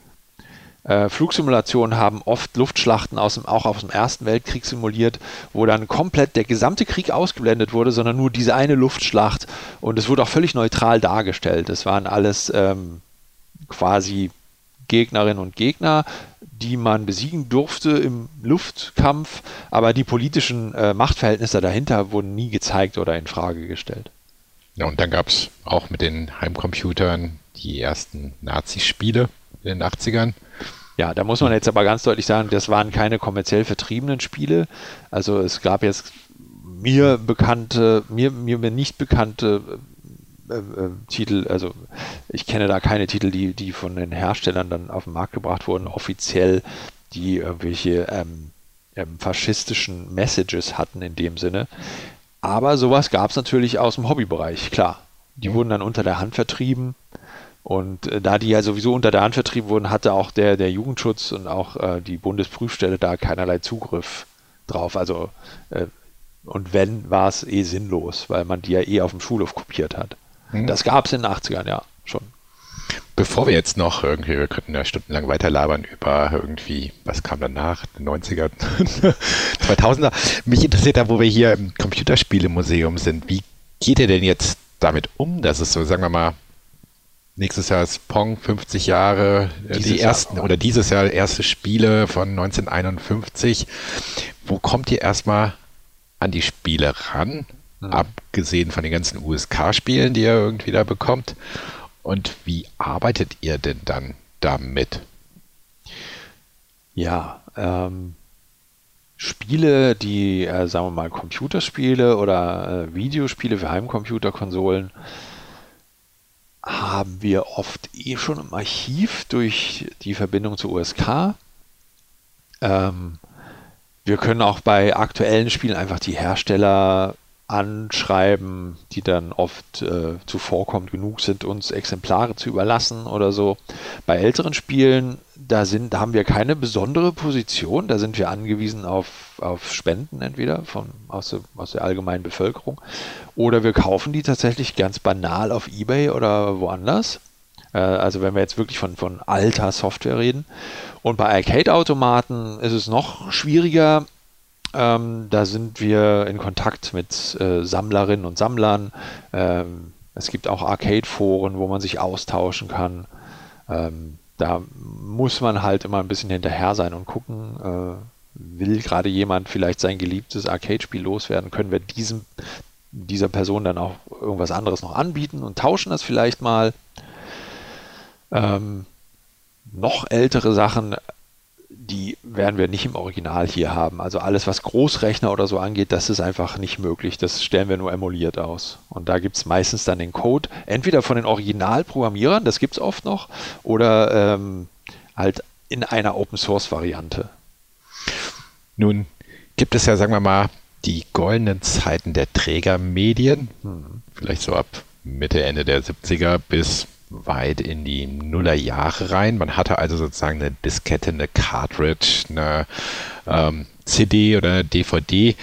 Äh, Flugsimulationen haben oft Luftschlachten aus dem, auch aus dem Ersten Weltkrieg simuliert, wo dann komplett der gesamte Krieg ausgeblendet wurde, sondern nur diese eine Luftschlacht. Und es wurde auch völlig neutral dargestellt. Es waren alles ähm, quasi Gegnerinnen und Gegner, die man besiegen durfte im Luftkampf, aber die politischen äh, Machtverhältnisse dahinter wurden nie gezeigt oder in Frage gestellt. Ja, und dann gab es auch mit den Heimcomputern die ersten Nazi-Spiele in den 80ern. Ja, da muss man jetzt aber ganz deutlich sagen, das waren keine kommerziell vertriebenen Spiele. Also es gab jetzt mir bekannte, mir, mir nicht bekannte äh, äh, Titel, also ich kenne da keine Titel, die, die von den Herstellern dann auf den Markt gebracht wurden, offiziell, die irgendwelche ähm, ähm, faschistischen Messages hatten in dem Sinne. Aber sowas gab es natürlich aus dem Hobbybereich, klar. Die mhm. wurden dann unter der Hand vertrieben. Und äh, da die ja sowieso unter der Hand vertrieben wurden, hatte auch der, der Jugendschutz und auch äh, die Bundesprüfstelle da keinerlei Zugriff drauf. Also, äh, und wenn, war es eh sinnlos, weil man die ja eh auf dem Schulhof kopiert hat. Mhm. Das gab es in den 80ern, ja, schon. Bevor wir jetzt noch irgendwie, wir könnten ja stundenlang weiterlabern über irgendwie, was kam danach, 90er, 2000er. Mich interessiert da, wo wir hier im Computerspielemuseum sind, wie geht ihr denn jetzt damit um, dass es so, sagen wir mal, nächstes Jahr ist Pong 50 Jahre, äh, dieses die ersten Jahr, oder dieses Jahr erste Spiele von 1951. Wo kommt ihr erstmal an die Spiele ran? Mhm. Abgesehen von den ganzen USK-Spielen, die ihr irgendwie da bekommt. Und wie arbeitet ihr denn dann damit? Ja, ähm, Spiele, die, äh, sagen wir mal, Computerspiele oder äh, Videospiele für Heimcomputerkonsolen, haben wir oft eh schon im Archiv durch die Verbindung zur USK. Ähm, wir können auch bei aktuellen Spielen einfach die Hersteller anschreiben, die dann oft äh, zuvorkommt genug sind, uns Exemplare zu überlassen oder so. Bei älteren Spielen, da sind, da haben wir keine besondere Position, da sind wir angewiesen auf, auf Spenden entweder von, aus, der, aus der allgemeinen Bevölkerung oder wir kaufen die tatsächlich ganz banal auf Ebay oder woanders. Äh, also wenn wir jetzt wirklich von, von alter Software reden. Und bei Arcade-Automaten ist es noch schwieriger, ähm, da sind wir in Kontakt mit äh, Sammlerinnen und Sammlern. Ähm, es gibt auch Arcade-Foren, wo man sich austauschen kann. Ähm, da muss man halt immer ein bisschen hinterher sein und gucken, äh, will gerade jemand vielleicht sein geliebtes Arcade-Spiel loswerden, können wir diesem, dieser Person dann auch irgendwas anderes noch anbieten und tauschen das vielleicht mal. Ähm, noch ältere Sachen die werden wir nicht im Original hier haben. Also alles, was Großrechner oder so angeht, das ist einfach nicht möglich. Das stellen wir nur emuliert aus. Und da gibt es meistens dann den Code, entweder von den Originalprogrammierern, das gibt es oft noch, oder ähm, halt in einer Open-Source-Variante. Nun gibt es ja, sagen wir mal, die goldenen Zeiten der Trägermedien, hm. vielleicht so ab Mitte, Ende der 70er bis weit in die Nullerjahre rein. Man hatte also sozusagen eine Diskette, eine Cartridge, eine ähm, CD oder eine DVD.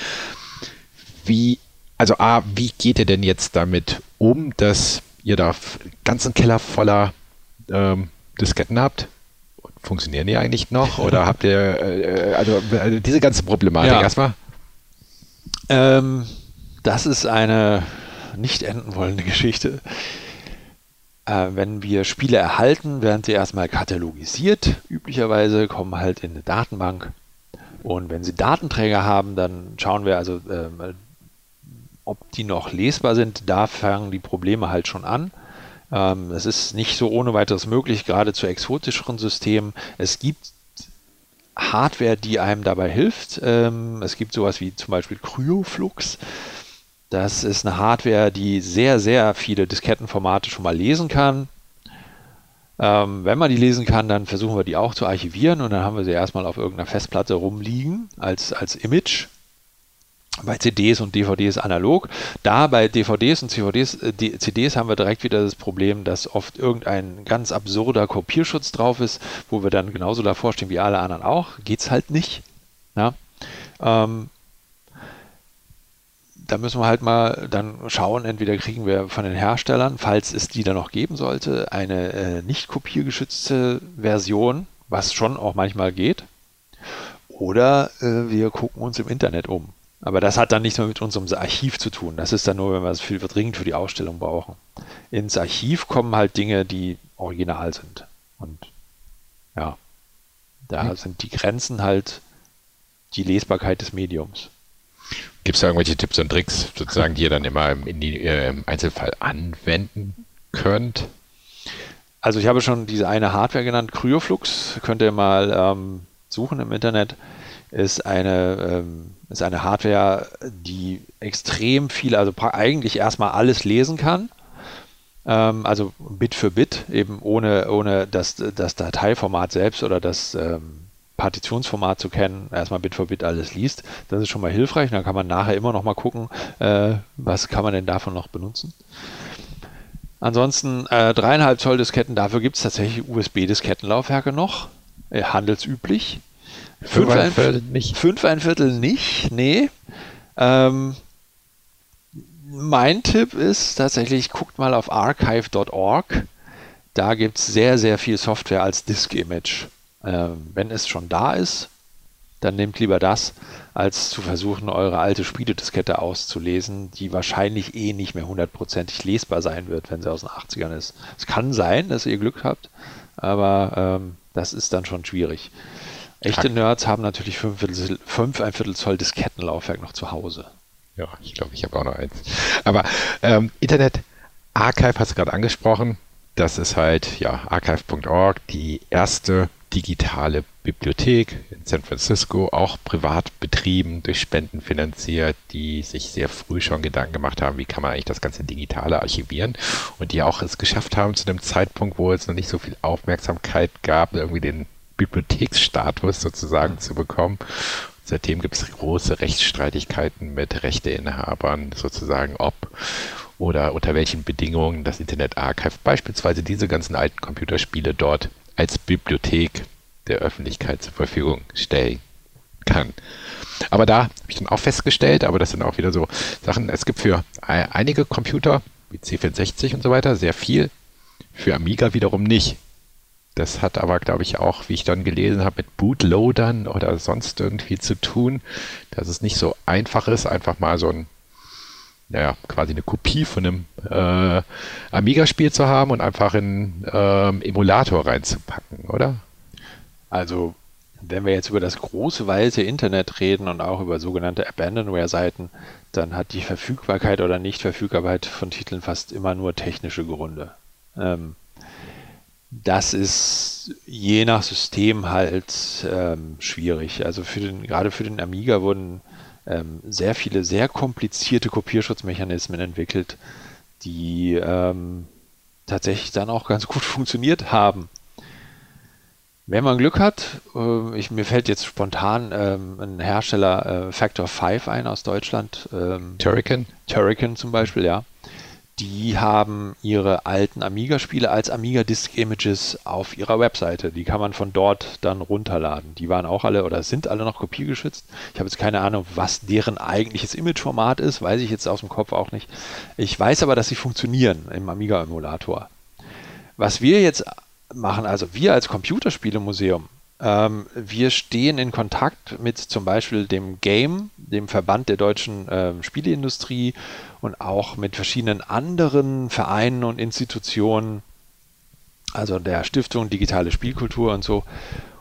Wie, also A, wie geht ihr denn jetzt damit um, dass ihr da ganzen Keller voller ähm, Disketten habt? funktionieren die eigentlich noch? Oder habt ihr, äh, also, also, diese ganze Problematik ja. erstmal? Ähm, das ist eine nicht enden wollende Geschichte. Äh, wenn wir Spiele erhalten, werden sie erstmal katalogisiert. Üblicherweise kommen halt in eine Datenbank. Und wenn sie Datenträger haben, dann schauen wir also, äh, ob die noch lesbar sind. Da fangen die Probleme halt schon an. Ähm, es ist nicht so ohne weiteres möglich, gerade zu exotischeren Systemen. Es gibt Hardware, die einem dabei hilft. Ähm, es gibt sowas wie zum Beispiel Cryoflux. Das ist eine Hardware, die sehr, sehr viele Diskettenformate schon mal lesen kann. Ähm, wenn man die lesen kann, dann versuchen wir die auch zu archivieren und dann haben wir sie erstmal auf irgendeiner Festplatte rumliegen als, als Image. Bei CDs und DVDs analog. Da bei DVDs und CVDs, äh, CDs haben wir direkt wieder das Problem, dass oft irgendein ganz absurder Kopierschutz drauf ist, wo wir dann genauso davor stehen wie alle anderen auch. Geht's halt nicht. Ähm, da müssen wir halt mal dann schauen, entweder kriegen wir von den Herstellern, falls es die dann noch geben sollte, eine äh, nicht kopiergeschützte Version, was schon auch manchmal geht. Oder äh, wir gucken uns im Internet um. Aber das hat dann nichts mehr mit unserem Archiv zu tun. Das ist dann nur, wenn wir es viel dringend für die Ausstellung brauchen. Ins Archiv kommen halt Dinge, die original sind. Und ja, da hm. sind die Grenzen halt die Lesbarkeit des Mediums. Gibt es da irgendwelche Tipps und Tricks, sozusagen, die ihr dann immer die, äh, im Einzelfall anwenden könnt? Also ich habe schon diese eine Hardware genannt, Cryoflux, könnt ihr mal ähm, suchen im Internet, ist eine, ähm, ist eine Hardware, die extrem viel, also eigentlich erstmal alles lesen kann. Ähm, also Bit für Bit, eben ohne, ohne das, das Dateiformat selbst oder das ähm, Partitionsformat zu kennen, erstmal Bit für Bit alles liest. Das ist schon mal hilfreich. Dann kann man nachher immer noch mal gucken, äh, was kann man denn davon noch benutzen. Ansonsten äh, dreieinhalb Zoll Disketten, dafür gibt es tatsächlich USB-Diskettenlaufwerke noch, äh, handelsüblich. Fünf ein Viertel nicht. Fünf ein Viertel nicht, nee. Ähm, mein Tipp ist tatsächlich, guckt mal auf archive.org. Da gibt es sehr, sehr viel Software als Disk-Image. Ähm, wenn es schon da ist, dann nehmt lieber das, als zu versuchen, eure alte Spielediskette auszulesen, die wahrscheinlich eh nicht mehr hundertprozentig lesbar sein wird, wenn sie aus den 80ern ist. Es kann sein, dass ihr Glück habt, aber ähm, das ist dann schon schwierig. Echte Nerds haben natürlich 5, 5 ein Viertel Zoll Diskettenlaufwerk noch zu Hause. Ja, ich glaube, ich habe auch noch eins. Aber ähm, Internet Archive hast du gerade angesprochen. Das ist halt, ja, archive.org, die erste digitale Bibliothek in San Francisco, auch privat betrieben, durch Spenden finanziert, die sich sehr früh schon Gedanken gemacht haben, wie kann man eigentlich das ganze Digitale archivieren und die auch es geschafft haben, zu dem Zeitpunkt, wo es noch nicht so viel Aufmerksamkeit gab, irgendwie den Bibliotheksstatus sozusagen zu bekommen. Seitdem gibt es große Rechtsstreitigkeiten mit Rechteinhabern, sozusagen ob oder unter welchen Bedingungen das Internet Archive beispielsweise diese ganzen alten Computerspiele dort als Bibliothek der Öffentlichkeit zur Verfügung stellen kann. Aber da habe ich dann auch festgestellt, aber das sind auch wieder so Sachen, es gibt für einige Computer, wie C64 und so weiter, sehr viel, für Amiga wiederum nicht. Das hat aber, glaube ich, auch, wie ich dann gelesen habe, mit Bootloadern oder sonst irgendwie zu tun, dass es nicht so einfach ist, einfach mal so ein naja, quasi eine Kopie von einem äh, Amiga-Spiel zu haben und einfach in ähm, Emulator reinzupacken, oder? Also, wenn wir jetzt über das große, weite Internet reden und auch über sogenannte Abandonware-Seiten, dann hat die Verfügbarkeit oder Nichtverfügbarkeit von Titeln fast immer nur technische Gründe. Ähm, das ist je nach System halt ähm, schwierig. Also für den, gerade für den Amiga wurden ähm, sehr viele sehr komplizierte Kopierschutzmechanismen entwickelt, die ähm, tatsächlich dann auch ganz gut funktioniert haben. Wenn man Glück hat, äh, ich, mir fällt jetzt spontan ähm, ein Hersteller äh, Factor 5 ein aus Deutschland. Ähm, Turrican? Turrican zum Beispiel, ja die haben ihre alten Amiga-Spiele als Amiga Disk Images auf ihrer Webseite. Die kann man von dort dann runterladen. Die waren auch alle oder sind alle noch kopiergeschützt. Ich habe jetzt keine Ahnung, was deren eigentliches Imageformat ist, weiß ich jetzt aus dem Kopf auch nicht. Ich weiß aber, dass sie funktionieren im Amiga-Emulator. Was wir jetzt machen. Also wir als Computerspielemuseum, ähm, wir stehen in Kontakt mit zum Beispiel dem Game, dem Verband der deutschen äh, Spieleindustrie und auch mit verschiedenen anderen Vereinen und Institutionen, also der Stiftung Digitale Spielkultur und so.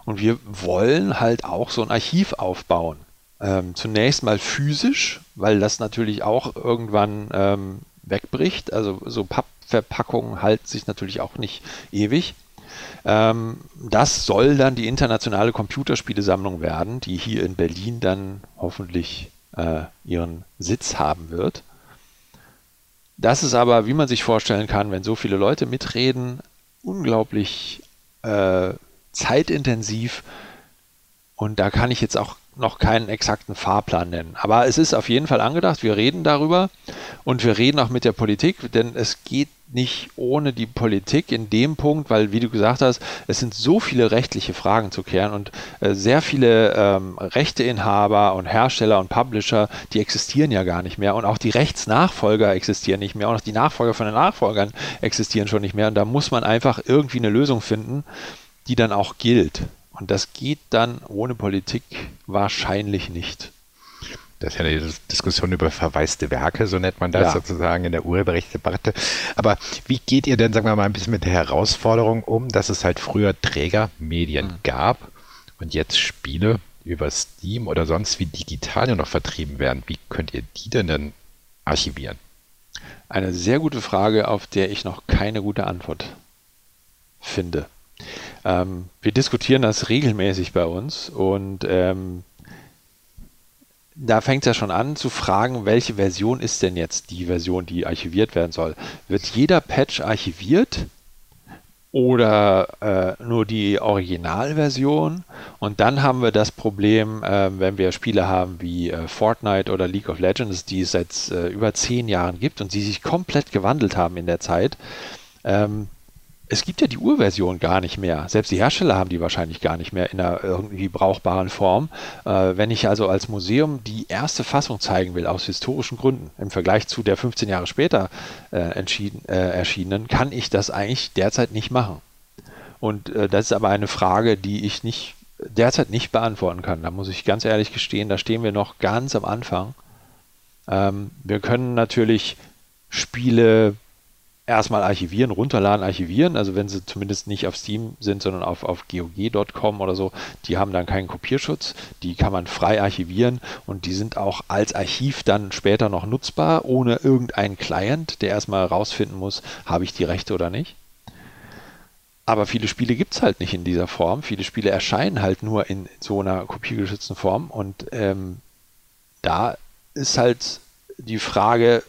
Und wir wollen halt auch so ein Archiv aufbauen. Ähm, zunächst mal physisch, weil das natürlich auch irgendwann ähm, wegbricht. Also so Pappverpackungen halten sich natürlich auch nicht ewig. Ähm, das soll dann die internationale Computerspielesammlung werden, die hier in Berlin dann hoffentlich äh, ihren Sitz haben wird. Das ist aber, wie man sich vorstellen kann, wenn so viele Leute mitreden, unglaublich äh, zeitintensiv. Und da kann ich jetzt auch noch keinen exakten Fahrplan nennen. Aber es ist auf jeden Fall angedacht. Wir reden darüber und wir reden auch mit der Politik, denn es geht nicht ohne die Politik in dem Punkt, weil, wie du gesagt hast, es sind so viele rechtliche Fragen zu klären und äh, sehr viele ähm, Rechteinhaber und Hersteller und Publisher, die existieren ja gar nicht mehr und auch die Rechtsnachfolger existieren nicht mehr und auch die Nachfolger von den Nachfolgern existieren schon nicht mehr und da muss man einfach irgendwie eine Lösung finden, die dann auch gilt. Und das geht dann ohne Politik wahrscheinlich nicht. Das ist ja eine Diskussion über verwaiste Werke, so nennt man das ja. sozusagen in der Urheberrechtsdebatte. Aber wie geht ihr denn, sagen wir mal, ein bisschen mit der Herausforderung um, dass es halt früher Trägermedien mhm. gab und jetzt Spiele über Steam oder sonst wie digital nur noch vertrieben werden? Wie könnt ihr die denn dann archivieren? Eine sehr gute Frage, auf der ich noch keine gute Antwort finde. Ähm, wir diskutieren das regelmäßig bei uns und ähm, da fängt es ja schon an zu fragen, welche Version ist denn jetzt die Version, die archiviert werden soll? Wird jeder Patch archiviert oder äh, nur die Originalversion? Und dann haben wir das Problem, äh, wenn wir Spiele haben wie äh, Fortnite oder League of Legends, die es seit äh, über zehn Jahren gibt und die sich komplett gewandelt haben in der Zeit. Ähm, es gibt ja die Urversion gar nicht mehr. Selbst die Hersteller haben die wahrscheinlich gar nicht mehr in einer irgendwie brauchbaren Form. Äh, wenn ich also als Museum die erste Fassung zeigen will, aus historischen Gründen, im Vergleich zu der 15 Jahre später äh, entschieden, äh, erschienenen, kann ich das eigentlich derzeit nicht machen. Und äh, das ist aber eine Frage, die ich nicht derzeit nicht beantworten kann. Da muss ich ganz ehrlich gestehen, da stehen wir noch ganz am Anfang. Ähm, wir können natürlich Spiele erstmal archivieren, runterladen, archivieren. Also wenn sie zumindest nicht auf Steam sind, sondern auf, auf GOG.com oder so, die haben dann keinen Kopierschutz. Die kann man frei archivieren und die sind auch als Archiv dann später noch nutzbar, ohne irgendeinen Client, der erstmal rausfinden muss, habe ich die Rechte oder nicht. Aber viele Spiele gibt es halt nicht in dieser Form. Viele Spiele erscheinen halt nur in so einer kopiergeschützten Form und ähm, da ist halt die Frage,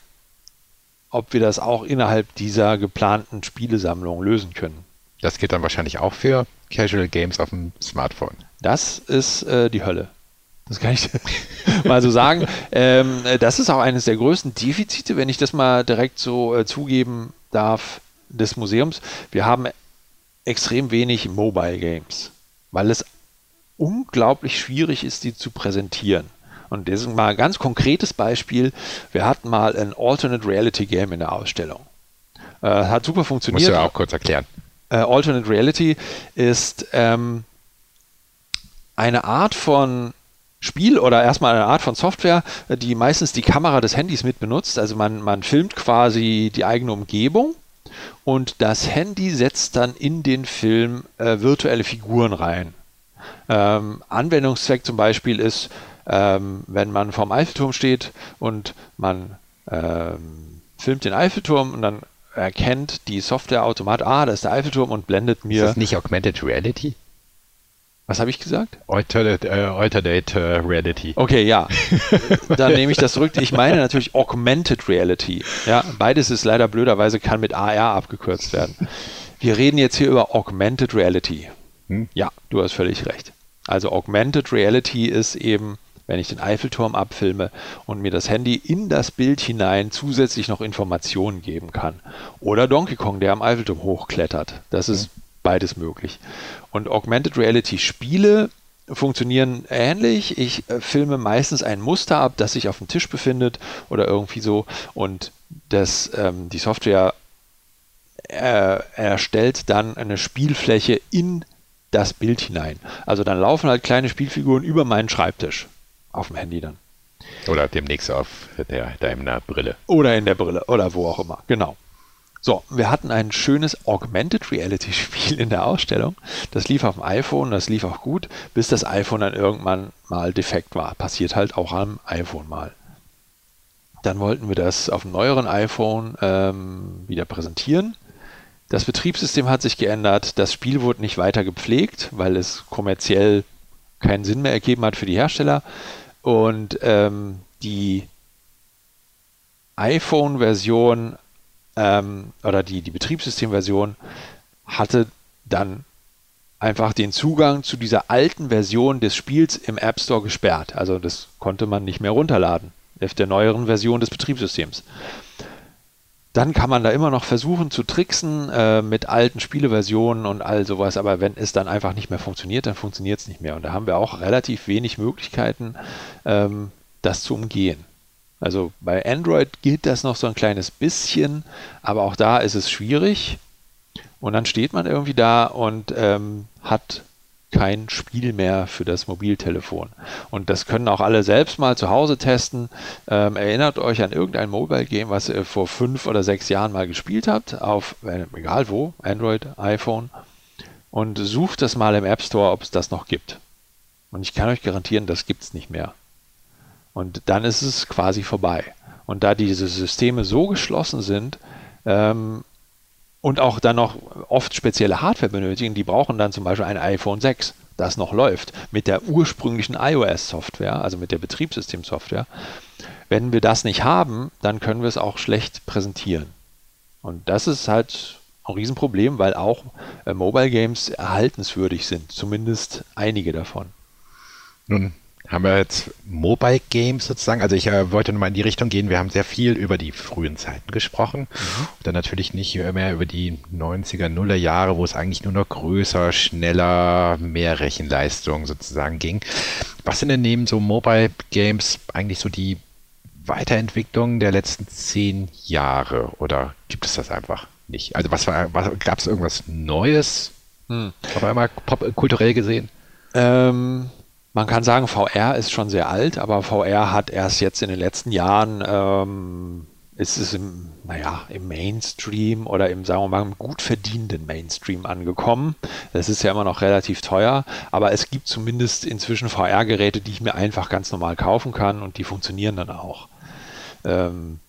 ob wir das auch innerhalb dieser geplanten Spielesammlung lösen können. Das geht dann wahrscheinlich auch für Casual Games auf dem Smartphone. Das ist äh, die Hölle. Das kann ich mal so sagen. Ähm, das ist auch eines der größten Defizite, wenn ich das mal direkt so äh, zugeben darf, des Museums. Wir haben extrem wenig Mobile Games, weil es unglaublich schwierig ist, die zu präsentieren. Und das ist mal ein ganz konkretes Beispiel. Wir hatten mal ein Alternate Reality Game in der Ausstellung. Äh, hat super funktioniert. Musst du auch kurz erklären. Äh, Alternate Reality ist ähm, eine Art von Spiel oder erstmal eine Art von Software, die meistens die Kamera des Handys mit benutzt. Also man, man filmt quasi die eigene Umgebung und das Handy setzt dann in den Film äh, virtuelle Figuren rein. Ähm, Anwendungszweck zum Beispiel ist, ähm, wenn man vorm Eiffelturm steht und man ähm, filmt den Eiffelturm und dann erkennt die Software automatisch, ah, da ist der Eiffelturm und blendet mir. Ist das nicht Augmented Reality? Was habe ich gesagt? Alternate, äh, alternate uh, Reality. Okay, ja. Dann nehme ich das zurück. Ich meine natürlich Augmented Reality. Ja, beides ist leider blöderweise kann mit AR abgekürzt werden. Wir reden jetzt hier über Augmented Reality. Hm? Ja, du hast völlig recht. Also Augmented Reality ist eben wenn ich den Eiffelturm abfilme und mir das Handy in das Bild hinein zusätzlich noch Informationen geben kann. Oder Donkey Kong, der am Eiffelturm hochklettert. Das ist beides möglich. Und Augmented Reality Spiele funktionieren ähnlich. Ich äh, filme meistens ein Muster ab, das sich auf dem Tisch befindet oder irgendwie so und das, ähm, die Software er, er stellt dann eine Spielfläche in das Bild hinein. Also dann laufen halt kleine Spielfiguren über meinen Schreibtisch auf dem Handy dann. Oder demnächst auf der, deiner Brille. Oder in der Brille oder wo auch immer. Genau. So, wir hatten ein schönes Augmented Reality Spiel in der Ausstellung. Das lief auf dem iPhone, das lief auch gut, bis das iPhone dann irgendwann mal defekt war. Passiert halt auch am iPhone mal. Dann wollten wir das auf dem neueren iPhone ähm, wieder präsentieren. Das Betriebssystem hat sich geändert, das Spiel wurde nicht weiter gepflegt, weil es kommerziell keinen Sinn mehr ergeben hat für die Hersteller. Und ähm, die iPhone-Version ähm, oder die, die Betriebssystemversion hatte dann einfach den Zugang zu dieser alten Version des Spiels im App Store gesperrt. Also das konnte man nicht mehr runterladen auf der neueren Version des Betriebssystems. Dann kann man da immer noch versuchen zu tricksen äh, mit alten Spieleversionen und all sowas, aber wenn es dann einfach nicht mehr funktioniert, dann funktioniert es nicht mehr. Und da haben wir auch relativ wenig Möglichkeiten, ähm, das zu umgehen. Also bei Android gilt das noch so ein kleines bisschen, aber auch da ist es schwierig. Und dann steht man irgendwie da und ähm, hat kein Spiel mehr für das Mobiltelefon. Und das können auch alle selbst mal zu Hause testen. Ähm, erinnert euch an irgendein Mobile Game, was ihr vor fünf oder sechs Jahren mal gespielt habt, auf äh, egal wo, Android, iPhone, und sucht das mal im App Store, ob es das noch gibt. Und ich kann euch garantieren, das gibt es nicht mehr. Und dann ist es quasi vorbei. Und da diese Systeme so geschlossen sind, ähm, und auch dann noch oft spezielle Hardware benötigen, die brauchen dann zum Beispiel ein iPhone 6, das noch läuft, mit der ursprünglichen iOS-Software, also mit der Betriebssystem-Software. Wenn wir das nicht haben, dann können wir es auch schlecht präsentieren. Und das ist halt ein Riesenproblem, weil auch äh, Mobile Games erhaltenswürdig sind, zumindest einige davon. Nun haben wir jetzt Mobile Games sozusagen. Also ich äh, wollte nochmal in die Richtung gehen. Wir haben sehr viel über die frühen Zeiten gesprochen. Mhm. Und dann natürlich nicht mehr über die 90er, Nuller Jahre, wo es eigentlich nur noch größer, schneller, mehr Rechenleistung sozusagen ging. Was sind denn neben so Mobile Games eigentlich so die Weiterentwicklungen der letzten zehn Jahre? Oder gibt es das einfach nicht? Also was war, gab es irgendwas Neues? Hm. Auf einmal pop, kulturell gesehen? Ähm, man kann sagen, VR ist schon sehr alt, aber VR hat erst jetzt in den letzten Jahren, ähm, ist es im, naja, im Mainstream oder im, sagen wir mal, im gut verdienenden Mainstream angekommen. Das ist ja immer noch relativ teuer, aber es gibt zumindest inzwischen VR-Geräte, die ich mir einfach ganz normal kaufen kann und die funktionieren dann auch. Ähm,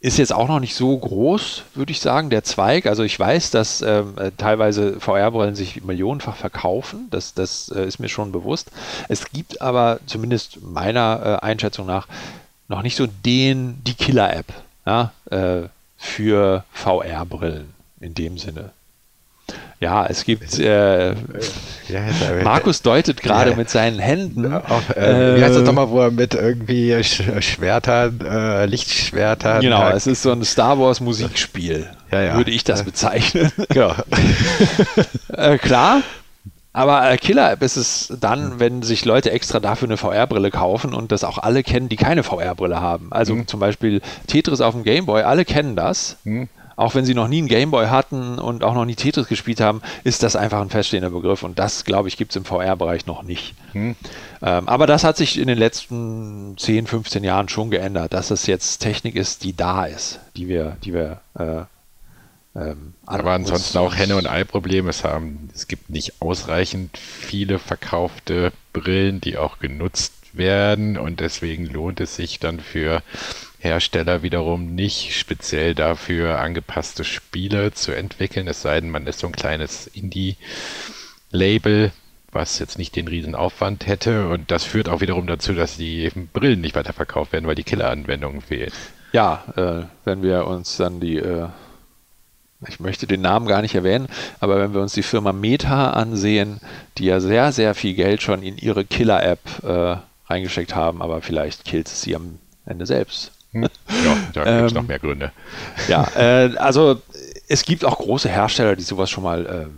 ist jetzt auch noch nicht so groß, würde ich sagen, der Zweig. Also ich weiß, dass ähm, äh, teilweise VR-Brillen sich millionenfach verkaufen. Das, das äh, ist mir schon bewusst. Es gibt aber zumindest meiner äh, Einschätzung nach noch nicht so den, die Killer-App ja, äh, für VR-Brillen in dem Sinne. Ja, es gibt. Äh, Markus deutet gerade ja, mit seinen Händen. Auf, äh, wie heißt das nochmal, wo er mit irgendwie Schwertern, äh, Lichtschwertern. Genau, es ist so ein Star Wars Musikspiel, ja, ja. würde ich das bezeichnen. Ja. äh, klar, aber Killer-App ist es dann, wenn sich Leute extra dafür eine VR-Brille kaufen und das auch alle kennen, die keine VR-Brille haben. Also mhm. zum Beispiel Tetris auf dem Gameboy, alle kennen das. Mhm auch wenn sie noch nie einen Gameboy hatten und auch noch nie Tetris gespielt haben, ist das einfach ein feststehender Begriff. Und das, glaube ich, gibt es im VR-Bereich noch nicht. Hm. Ähm, aber das hat sich in den letzten 10, 15 Jahren schon geändert, dass es jetzt Technik ist, die da ist, die wir, die wir äh, ähm, aber ansonsten auch Henne- und Ei-Problem. Es, es gibt nicht ausreichend viele verkaufte Brillen, die auch genutzt werden und deswegen lohnt es sich dann für Hersteller wiederum nicht speziell dafür angepasste Spiele zu entwickeln, es sei denn, man ist so ein kleines Indie-Label, was jetzt nicht den riesen Aufwand hätte. Und das führt auch wiederum dazu, dass die Brillen nicht weiterverkauft werden, weil die Killeranwendungen fehlen. Ja, äh, wenn wir uns dann die, äh, ich möchte den Namen gar nicht erwähnen, aber wenn wir uns die Firma Meta ansehen, die ja sehr, sehr viel Geld schon in ihre Killer-App äh, reingesteckt haben, aber vielleicht killt es sie am Ende selbst. Hm. Ja, da gibt es ähm, noch mehr Gründe. Ja, äh, also es gibt auch große Hersteller, die sowas schon mal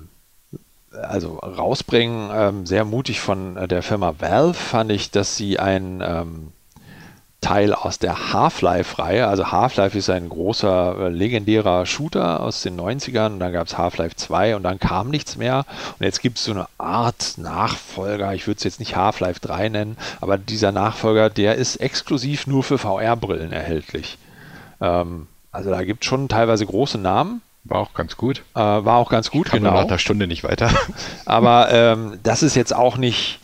äh, also rausbringen. Ähm, sehr mutig von äh, der Firma Valve fand ich, dass sie ein ähm, Teil aus der Half-Life-Reihe. Also Half-Life ist ein großer, äh, legendärer Shooter aus den 90ern. Und dann gab es Half-Life 2 und dann kam nichts mehr. Und jetzt gibt es so eine Art Nachfolger. Ich würde es jetzt nicht Half-Life 3 nennen, aber dieser Nachfolger, der ist exklusiv nur für VR-Brillen erhältlich. Ähm, also da gibt es schon teilweise große Namen. War auch ganz gut. Äh, war auch ganz gut, Kam genau. nach einer Stunde nicht weiter. Aber ähm, das ist jetzt auch nicht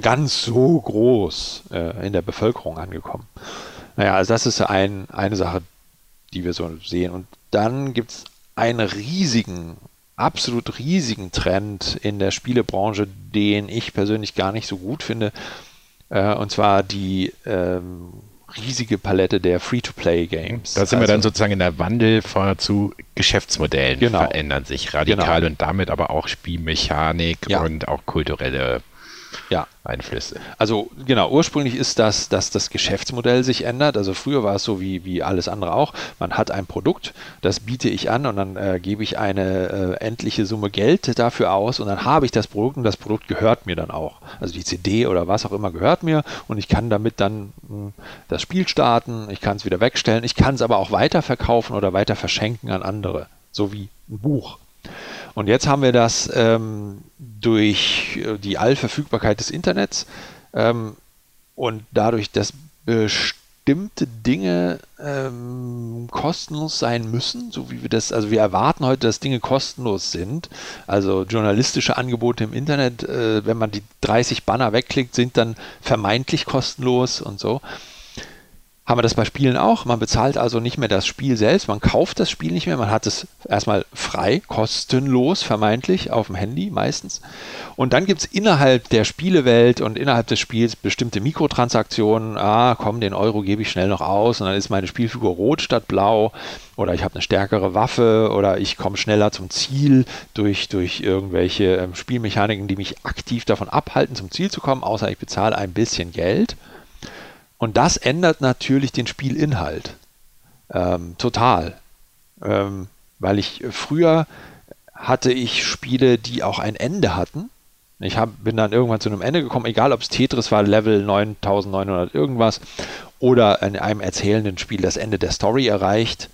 ganz so groß äh, in der Bevölkerung angekommen. Naja, also das ist ein, eine Sache, die wir so sehen. Und dann gibt es einen riesigen, absolut riesigen Trend in der Spielebranche, den ich persönlich gar nicht so gut finde. Äh, und zwar die ähm, riesige Palette der Free-to-Play-Games. Da sind wir dann also sozusagen in der Wandel von, zu Geschäftsmodellen Genau. verändern sich radikal Genau. und damit aber auch Spielmechanik Ja. und auch kulturelle ja, Einflüsse. Also genau, ursprünglich ist das, dass das Geschäftsmodell sich ändert. Also früher war es so wie, wie alles andere auch. Man hat ein Produkt, das biete ich an und dann äh, gebe ich eine äh, endliche Summe Geld dafür aus und dann habe ich das Produkt und das Produkt gehört mir dann auch. Also die CD oder was auch immer gehört mir und ich kann damit dann mh, das Spiel starten, ich kann es wieder wegstellen, ich kann es aber auch weiterverkaufen oder weiter verschenken an andere, so wie ein Buch. Und jetzt haben wir das ähm, durch äh, die Allverfügbarkeit des Internets ähm, und dadurch, dass bestimmte Dinge ähm, kostenlos sein müssen, so wie wir das, also wir erwarten heute, dass Dinge kostenlos sind. Also journalistische Angebote im Internet, äh, wenn man die 30 Banner wegklickt, sind dann vermeintlich kostenlos und so haben wir das bei Spielen auch. Man bezahlt also nicht mehr das Spiel selbst, man kauft das Spiel nicht mehr, man hat es erstmal frei, kostenlos vermeintlich auf dem Handy meistens. Und dann gibt es innerhalb der Spielewelt und innerhalb des Spiels bestimmte Mikrotransaktionen. Ah, komm, den Euro gebe ich schnell noch aus und dann ist meine Spielfigur rot statt blau oder ich habe eine stärkere Waffe oder ich komme schneller zum Ziel durch, durch irgendwelche ähm, Spielmechaniken, die mich aktiv davon abhalten, zum Ziel zu kommen, außer ich bezahle ein bisschen Geld. Und das ändert natürlich den Spielinhalt. Ähm, total. Ähm, weil ich früher hatte ich Spiele, die auch ein Ende hatten. Ich hab, bin dann irgendwann zu einem Ende gekommen, egal ob es Tetris war, Level 9900 irgendwas, oder in einem erzählenden Spiel das Ende der Story erreicht.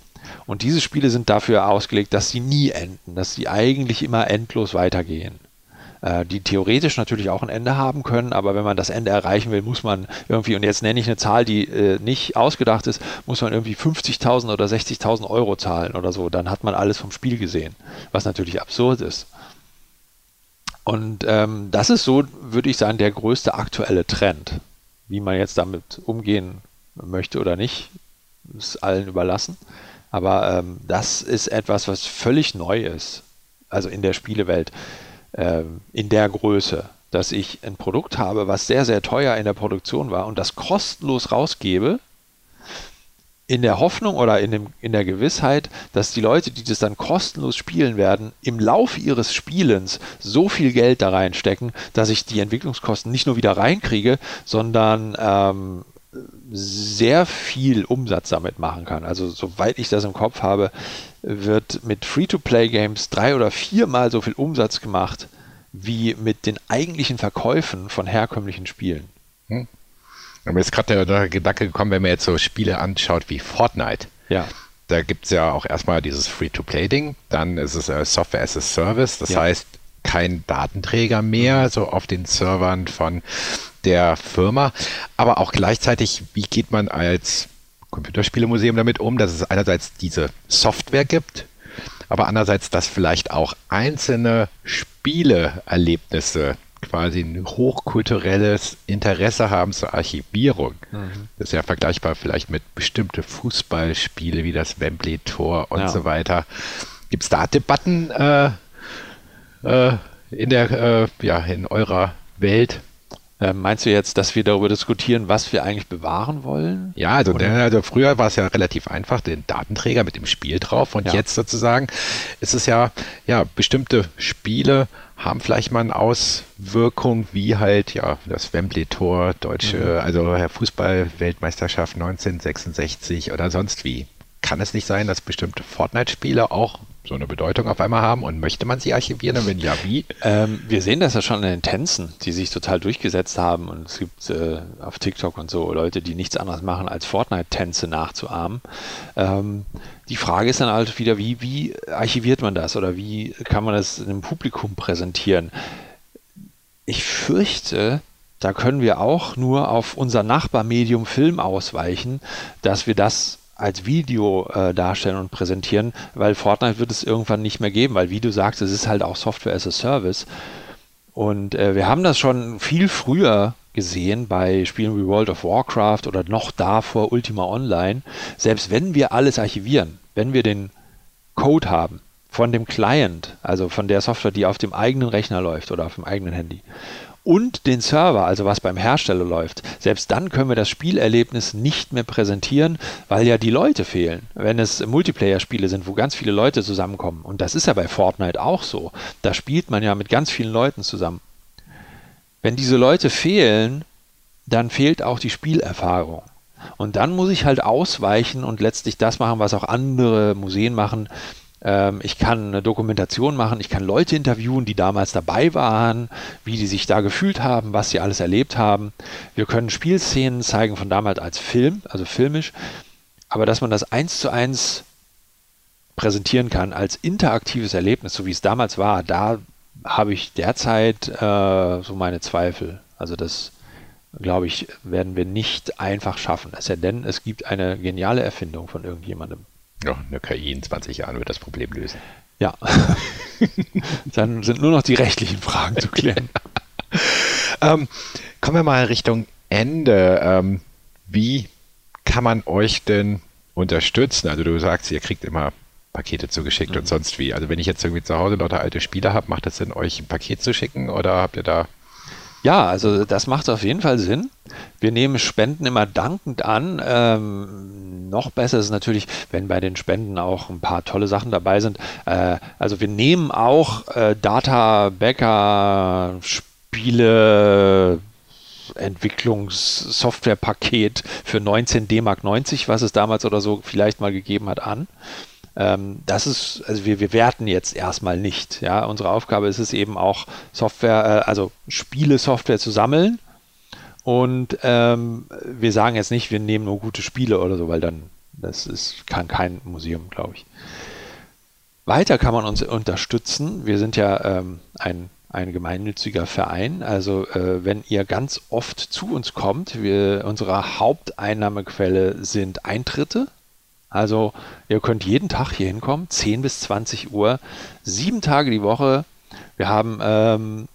Und diese Spiele sind dafür ausgelegt, dass sie nie enden, dass sie eigentlich immer endlos weitergehen äh, die theoretisch natürlich auch ein Ende haben können, aber wenn man das Ende erreichen will, muss man irgendwie, und jetzt nenne ich eine Zahl, die äh, nicht ausgedacht ist, muss man irgendwie 50.000 oder 60.000 Euro zahlen oder so, dann hat man alles vom Spiel gesehen, was natürlich absurd ist. Und ähm, das ist so, würde ich sagen, der größte aktuelle Trend. Wie man jetzt damit umgehen möchte oder nicht, ist allen überlassen. Aber ähm, das ist etwas, was völlig neu ist, also in der Spielewelt ähm, in der Größe, dass ich ein Produkt habe, was sehr, sehr teuer in der Produktion war und das kostenlos rausgebe, in der Hoffnung oder in, dem, in der Gewissheit, dass die Leute, die das dann kostenlos spielen werden, im Laufe ihres Spielens so viel Geld da reinstecken, dass ich die Entwicklungskosten nicht nur wieder reinkriege, sondern ähm, sehr viel Umsatz damit machen kann. Also soweit ich das im Kopf habe, wird mit Free-to-Play-Games drei oder viermal so viel Umsatz gemacht wie mit den eigentlichen Verkäufen von herkömmlichen Spielen. Hm. Aber jetzt gerade der, Gedanke gekommen, wenn man jetzt so Spiele anschaut wie Fortnite. Ja. Da gibt es ja auch erstmal dieses Free-to-Play-Ding, dann ist es äh, Software as a Service, das Ja. heißt kein Datenträger mehr, so auf den Servern von der Firma, aber auch gleichzeitig, wie geht man als Computerspielemuseum damit um, dass es einerseits diese Software gibt, aber andererseits, dass vielleicht auch einzelne Spieleerlebnisse quasi ein hochkulturelles Interesse haben zur Archivierung. Das ist ja vergleichbar vielleicht mit bestimmte Fußballspiele wie das Wembley-Tor und Ja. so weiter. Gibt es da Debatten äh, äh, in der, äh, ja, in eurer Welt? Ähm, meinst du jetzt, dass wir darüber diskutieren, was wir eigentlich bewahren wollen? Ja, also, der, also früher war es ja relativ einfach, den Datenträger mit dem Spiel drauf und Ja. jetzt sozusagen ist es ja, ja, bestimmte Spiele haben vielleicht mal eine Auswirkung, wie halt, ja, das Wembley-Tor, deutsche, also Fußball-Weltmeisterschaft 1966 oder sonst wie. Kann es nicht sein, dass bestimmte Fortnite-Spiele auch so eine Bedeutung auf einmal haben und möchte man sie archivieren und wenn ja, wie? Ähm, wir sehen das ja schon in den Tänzen, die sich total durchgesetzt haben und es gibt äh, auf TikTok und so Leute, die nichts anderes machen, als Fortnite-Tänze nachzuahmen. Ähm, die Frage ist dann halt wieder, wie, wie archiviert man das oder wie kann man das dem Publikum präsentieren? Ich fürchte, da können wir auch nur auf unser Nachbarmedium Film ausweichen, dass wir das als Video äh, darstellen und präsentieren, weil Fortnite wird es irgendwann nicht mehr geben, weil wie du sagst, es ist halt auch Software as a Service. Und äh, wir haben das schon viel früher gesehen bei Spielen wie World of Warcraft oder noch davor Ultima Online. Selbst wenn wir alles archivieren, wenn wir den Code haben von dem Client, also von der Software, die auf dem eigenen Rechner läuft oder auf dem eigenen Handy und den Server, also was beim Hersteller läuft, selbst dann können wir das Spielerlebnis nicht mehr präsentieren, weil ja die Leute fehlen. Wenn es Multiplayer-Spiele sind, wo ganz viele Leute zusammenkommen, und das ist ja bei Fortnite auch so, da spielt man ja mit ganz vielen Leuten zusammen. Wenn diese Leute fehlen, dann fehlt auch die Spielerfahrung. Und dann muss ich halt ausweichen und letztlich das machen, was auch andere Museen machen, ich kann eine Dokumentation machen, ich kann Leute interviewen, die damals dabei waren, wie die sich da gefühlt haben, was sie alles erlebt haben. Wir können Spielszenen zeigen von damals als Film, also filmisch, aber dass man das eins zu eins präsentieren kann als interaktives Erlebnis, so wie es damals war, da habe ich derzeit äh, so meine Zweifel. Also das, glaube ich, werden wir nicht einfach schaffen. Es sei denn, es gibt eine geniale Erfindung von irgendjemandem. Ja, eine KI in 20 Jahren wird das Problem lösen. Ja. Dann sind nur noch die rechtlichen Fragen zu klären. ähm, kommen wir mal Richtung Ende. Ähm, wie kann man euch denn unterstützen? Also du sagst, ihr kriegt immer Pakete zugeschickt mhm. und sonst wie. Also wenn ich jetzt irgendwie zu Hause lauter alte Spiele habe, macht es Sinn, euch ein Paket zu schicken oder habt ihr da ja, also das macht auf jeden Fall Sinn. Wir nehmen Spenden immer dankend an. Ähm, noch besser ist natürlich, wenn bei den Spenden auch ein paar tolle Sachen dabei sind. Äh, also wir nehmen auch äh, Data, Bäcker, Spiele, Entwicklungssoftwarepaket für 19 D-Mark 90, was es damals oder so vielleicht mal gegeben hat, an. Ähm, das ist, also wir, wir werten jetzt erstmal nicht. Ja, unsere Aufgabe ist es eben auch Software, äh, also Spiele-Software zu sammeln. Und ähm, wir sagen jetzt nicht, wir nehmen nur gute Spiele oder so, weil dann das ist, kann kein Museum, glaube ich. Weiter kann man uns unterstützen. Wir sind ja ähm, ein, ein gemeinnütziger Verein. Also äh, wenn ihr ganz oft zu uns kommt, wir, unsere Haupteinnahmequelle sind Eintritte. Also ihr könnt jeden Tag hier hinkommen, 10 bis 20 Uhr, sieben Tage die Woche. Wir haben ähm,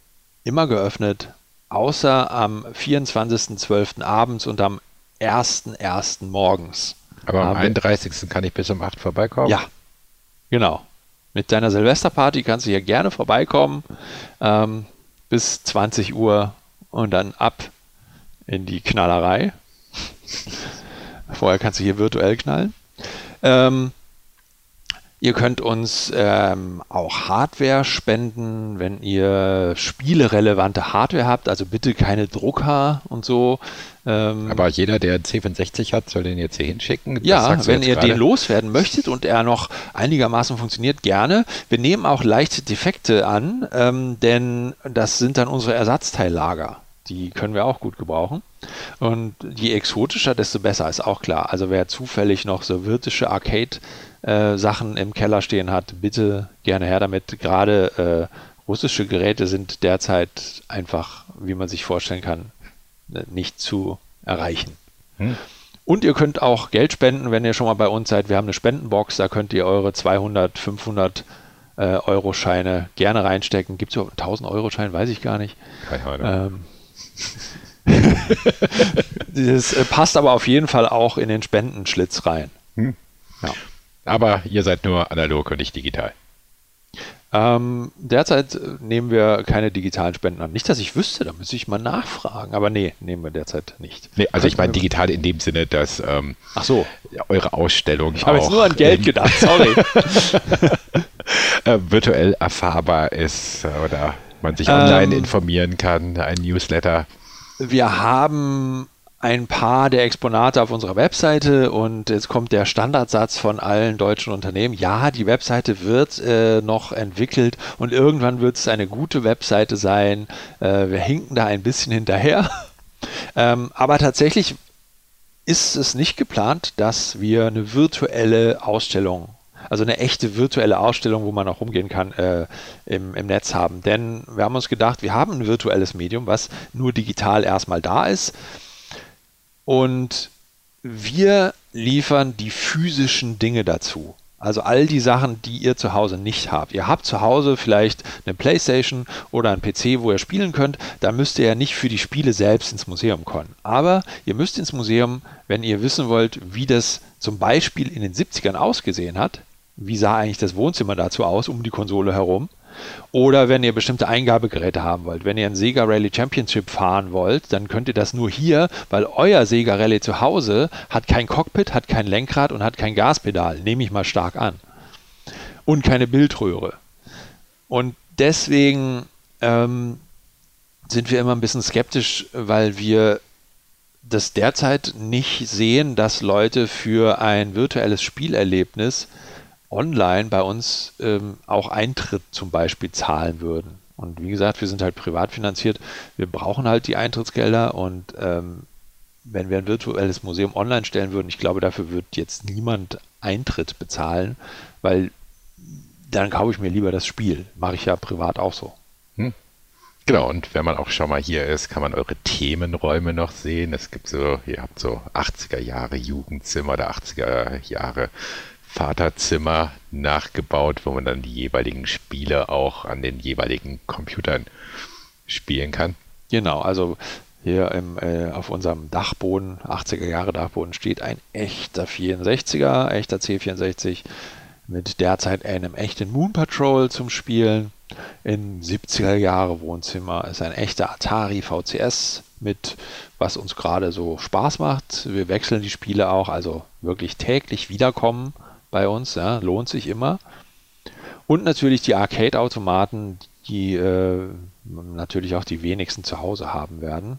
immer geöffnet, außer am 24.12. abends und am 1.1. morgens. Aber am 31. kann ich bis um 8 vorbeikommen? Ja, genau. Mit deiner Silvesterparty kannst du hier gerne vorbeikommen ähm, bis 20 Uhr und dann ab in die Knallerei. Vorher kannst du hier virtuell knallen. Ähm, Ihr könnt uns ähm, auch Hardware spenden, wenn ihr spielerelevante Hardware habt, also bitte keine Drucker und so. Ähm, Aber jeder, der C65 hat, soll den jetzt hier hinschicken. ja, wenn ihr gerade? den loswerden möchtet und er noch einigermaßen funktioniert, gerne. Wir nehmen auch leichte Defekte an, ähm, denn das sind dann unsere Ersatzteillager. Die können wir auch gut gebrauchen. Und je exotischer, desto besser, ist auch klar. Also wer zufällig noch so wirtische Arcade-Sachen äh, im Keller stehen hat, bitte gerne her damit. Gerade äh, russische Geräte sind derzeit einfach, wie man sich vorstellen kann, äh, nicht zu erreichen. Hm. Und ihr könnt auch Geld spenden, wenn ihr schon mal bei uns seid. Wir haben eine Spendenbox, da könnt ihr eure 200, 500 äh, Euro Scheine gerne reinstecken. Gibt es überhaupt 1000 Euro Schein? Weiß ich gar nicht. Keine Ahnung. Ähm, das äh, passt aber auf jeden Fall auch in den Spendenschlitz rein. Hm. Ja. Aber ihr seid nur analog und nicht digital. Ähm, derzeit äh, nehmen wir keine digitalen Spenden an. Nicht, dass ich wüsste, da müsste ich mal nachfragen. Aber nee, nehmen wir derzeit nicht. Nee, also ich meine digital in dem Sinne, dass ähm, Ach so. eure Ausstellung. Ich habe jetzt nur an Geld gedacht, sorry. äh, virtuell erfahrbar ist oder man sich online ähm, informieren kann, ein Newsletter. Wir haben ein paar der Exponate auf unserer Webseite und jetzt kommt der Standardsatz von allen deutschen Unternehmen. Ja, die Webseite wird äh, noch entwickelt und irgendwann wird es eine gute Webseite sein. Äh, wir hinken da ein bisschen hinterher. ähm, aber tatsächlich ist es nicht geplant, dass wir eine virtuelle Ausstellung also eine echte virtuelle Ausstellung, wo man auch rumgehen kann, äh, im, im Netz haben. Denn wir haben uns gedacht, wir haben ein virtuelles Medium, was nur digital erstmal da ist. Und wir liefern die physischen Dinge dazu. Also all die Sachen, die ihr zu Hause nicht habt. Ihr habt zu Hause vielleicht eine Playstation oder einen PC, wo ihr spielen könnt. Da müsst ihr ja nicht für die Spiele selbst ins Museum kommen. Aber ihr müsst ins Museum, wenn ihr wissen wollt, wie das zum Beispiel in den 70ern ausgesehen hat wie sah eigentlich das Wohnzimmer dazu aus, um die Konsole herum. Oder wenn ihr bestimmte Eingabegeräte haben wollt. Wenn ihr ein Sega Rally Championship fahren wollt, dann könnt ihr das nur hier, weil euer Sega Rally zu Hause hat kein Cockpit, hat kein Lenkrad und hat kein Gaspedal. Nehme ich mal stark an. Und keine Bildröhre. Und deswegen ähm, sind wir immer ein bisschen skeptisch, weil wir das derzeit nicht sehen, dass Leute für ein virtuelles Spielerlebnis online bei uns ähm, auch Eintritt zum Beispiel zahlen würden. Und wie gesagt, wir sind halt privat finanziert. Wir brauchen halt die Eintrittsgelder und ähm, wenn wir ein virtuelles Museum online stellen würden, ich glaube, dafür wird jetzt niemand Eintritt bezahlen, weil dann kaufe ich mir lieber das Spiel. Mache ich ja privat auch so. Hm. Genau, und wenn man auch schon mal hier ist, kann man eure Themenräume noch sehen. Es gibt so, ihr habt so 80er Jahre Jugendzimmer oder 80er Jahre Vaterzimmer nachgebaut, wo man dann die jeweiligen Spiele auch an den jeweiligen Computern spielen kann. Genau, also hier im, äh, auf unserem Dachboden, 80er Jahre Dachboden, steht ein echter 64er, echter C64 mit derzeit einem echten Moon Patrol zum Spielen. Im 70er Jahre Wohnzimmer ist ein echter Atari VCS mit, was uns gerade so Spaß macht. Wir wechseln die Spiele auch, also wirklich täglich wiederkommen bei uns, ja, lohnt sich immer. Und natürlich die Arcade-Automaten, die äh, natürlich auch die wenigsten zu Hause haben werden.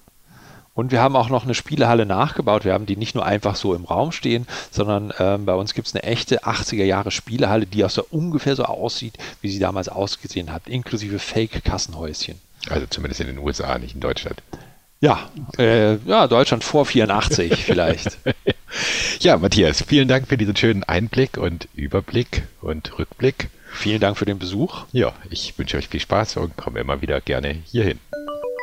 Und wir haben auch noch eine Spielehalle nachgebaut. Wir haben die nicht nur einfach so im Raum stehen, sondern ähm, bei uns gibt es eine echte 80er Jahre Spielehalle, die auch so ungefähr so aussieht, wie sie damals ausgesehen hat, inklusive Fake-Kassenhäuschen. Also zumindest in den USA, nicht in Deutschland. Ja, äh, ja, Deutschland vor 84 vielleicht. ja, Matthias, vielen Dank für diesen schönen Einblick und Überblick und Rückblick. Vielen Dank für den Besuch. Ja, ich wünsche euch viel Spaß und komme immer wieder gerne hierhin.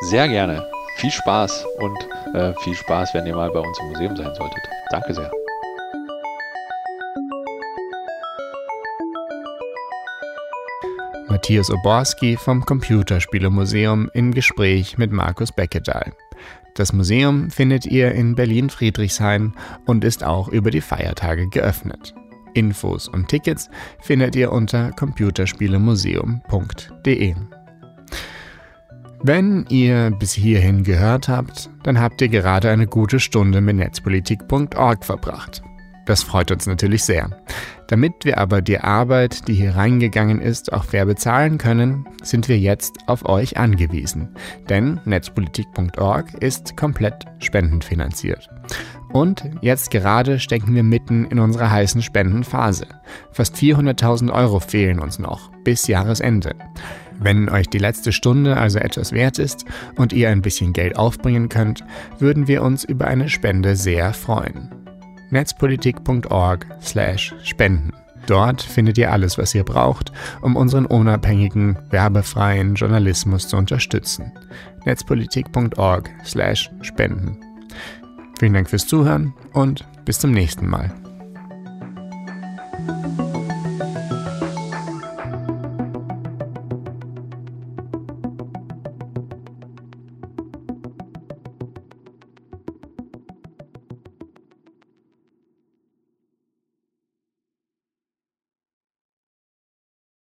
Sehr gerne. Viel Spaß und äh, viel Spaß, wenn ihr mal bei uns im Museum sein solltet. Danke sehr. Matthias Oborski vom Computerspielemuseum im Gespräch mit Markus Beckedahl. Das Museum findet ihr in Berlin-Friedrichshain und ist auch über die Feiertage geöffnet. Infos und Tickets findet ihr unter computerspielemuseum.de. Wenn ihr bis hierhin gehört habt, dann habt ihr gerade eine gute Stunde mit netzpolitik.org verbracht. Das freut uns natürlich sehr. Damit wir aber die Arbeit, die hier reingegangen ist, auch fair bezahlen können, sind wir jetzt auf euch angewiesen. Denn netzpolitik.org ist komplett spendenfinanziert. Und jetzt gerade stecken wir mitten in unserer heißen Spendenphase. Fast 400.000 Euro fehlen uns noch bis Jahresende. Wenn euch die letzte Stunde also etwas wert ist und ihr ein bisschen Geld aufbringen könnt, würden wir uns über eine Spende sehr freuen netzpolitik.org/spenden. Dort findet ihr alles, was ihr braucht, um unseren unabhängigen, werbefreien Journalismus zu unterstützen. netzpolitik.org/spenden. Vielen Dank fürs Zuhören und bis zum nächsten Mal.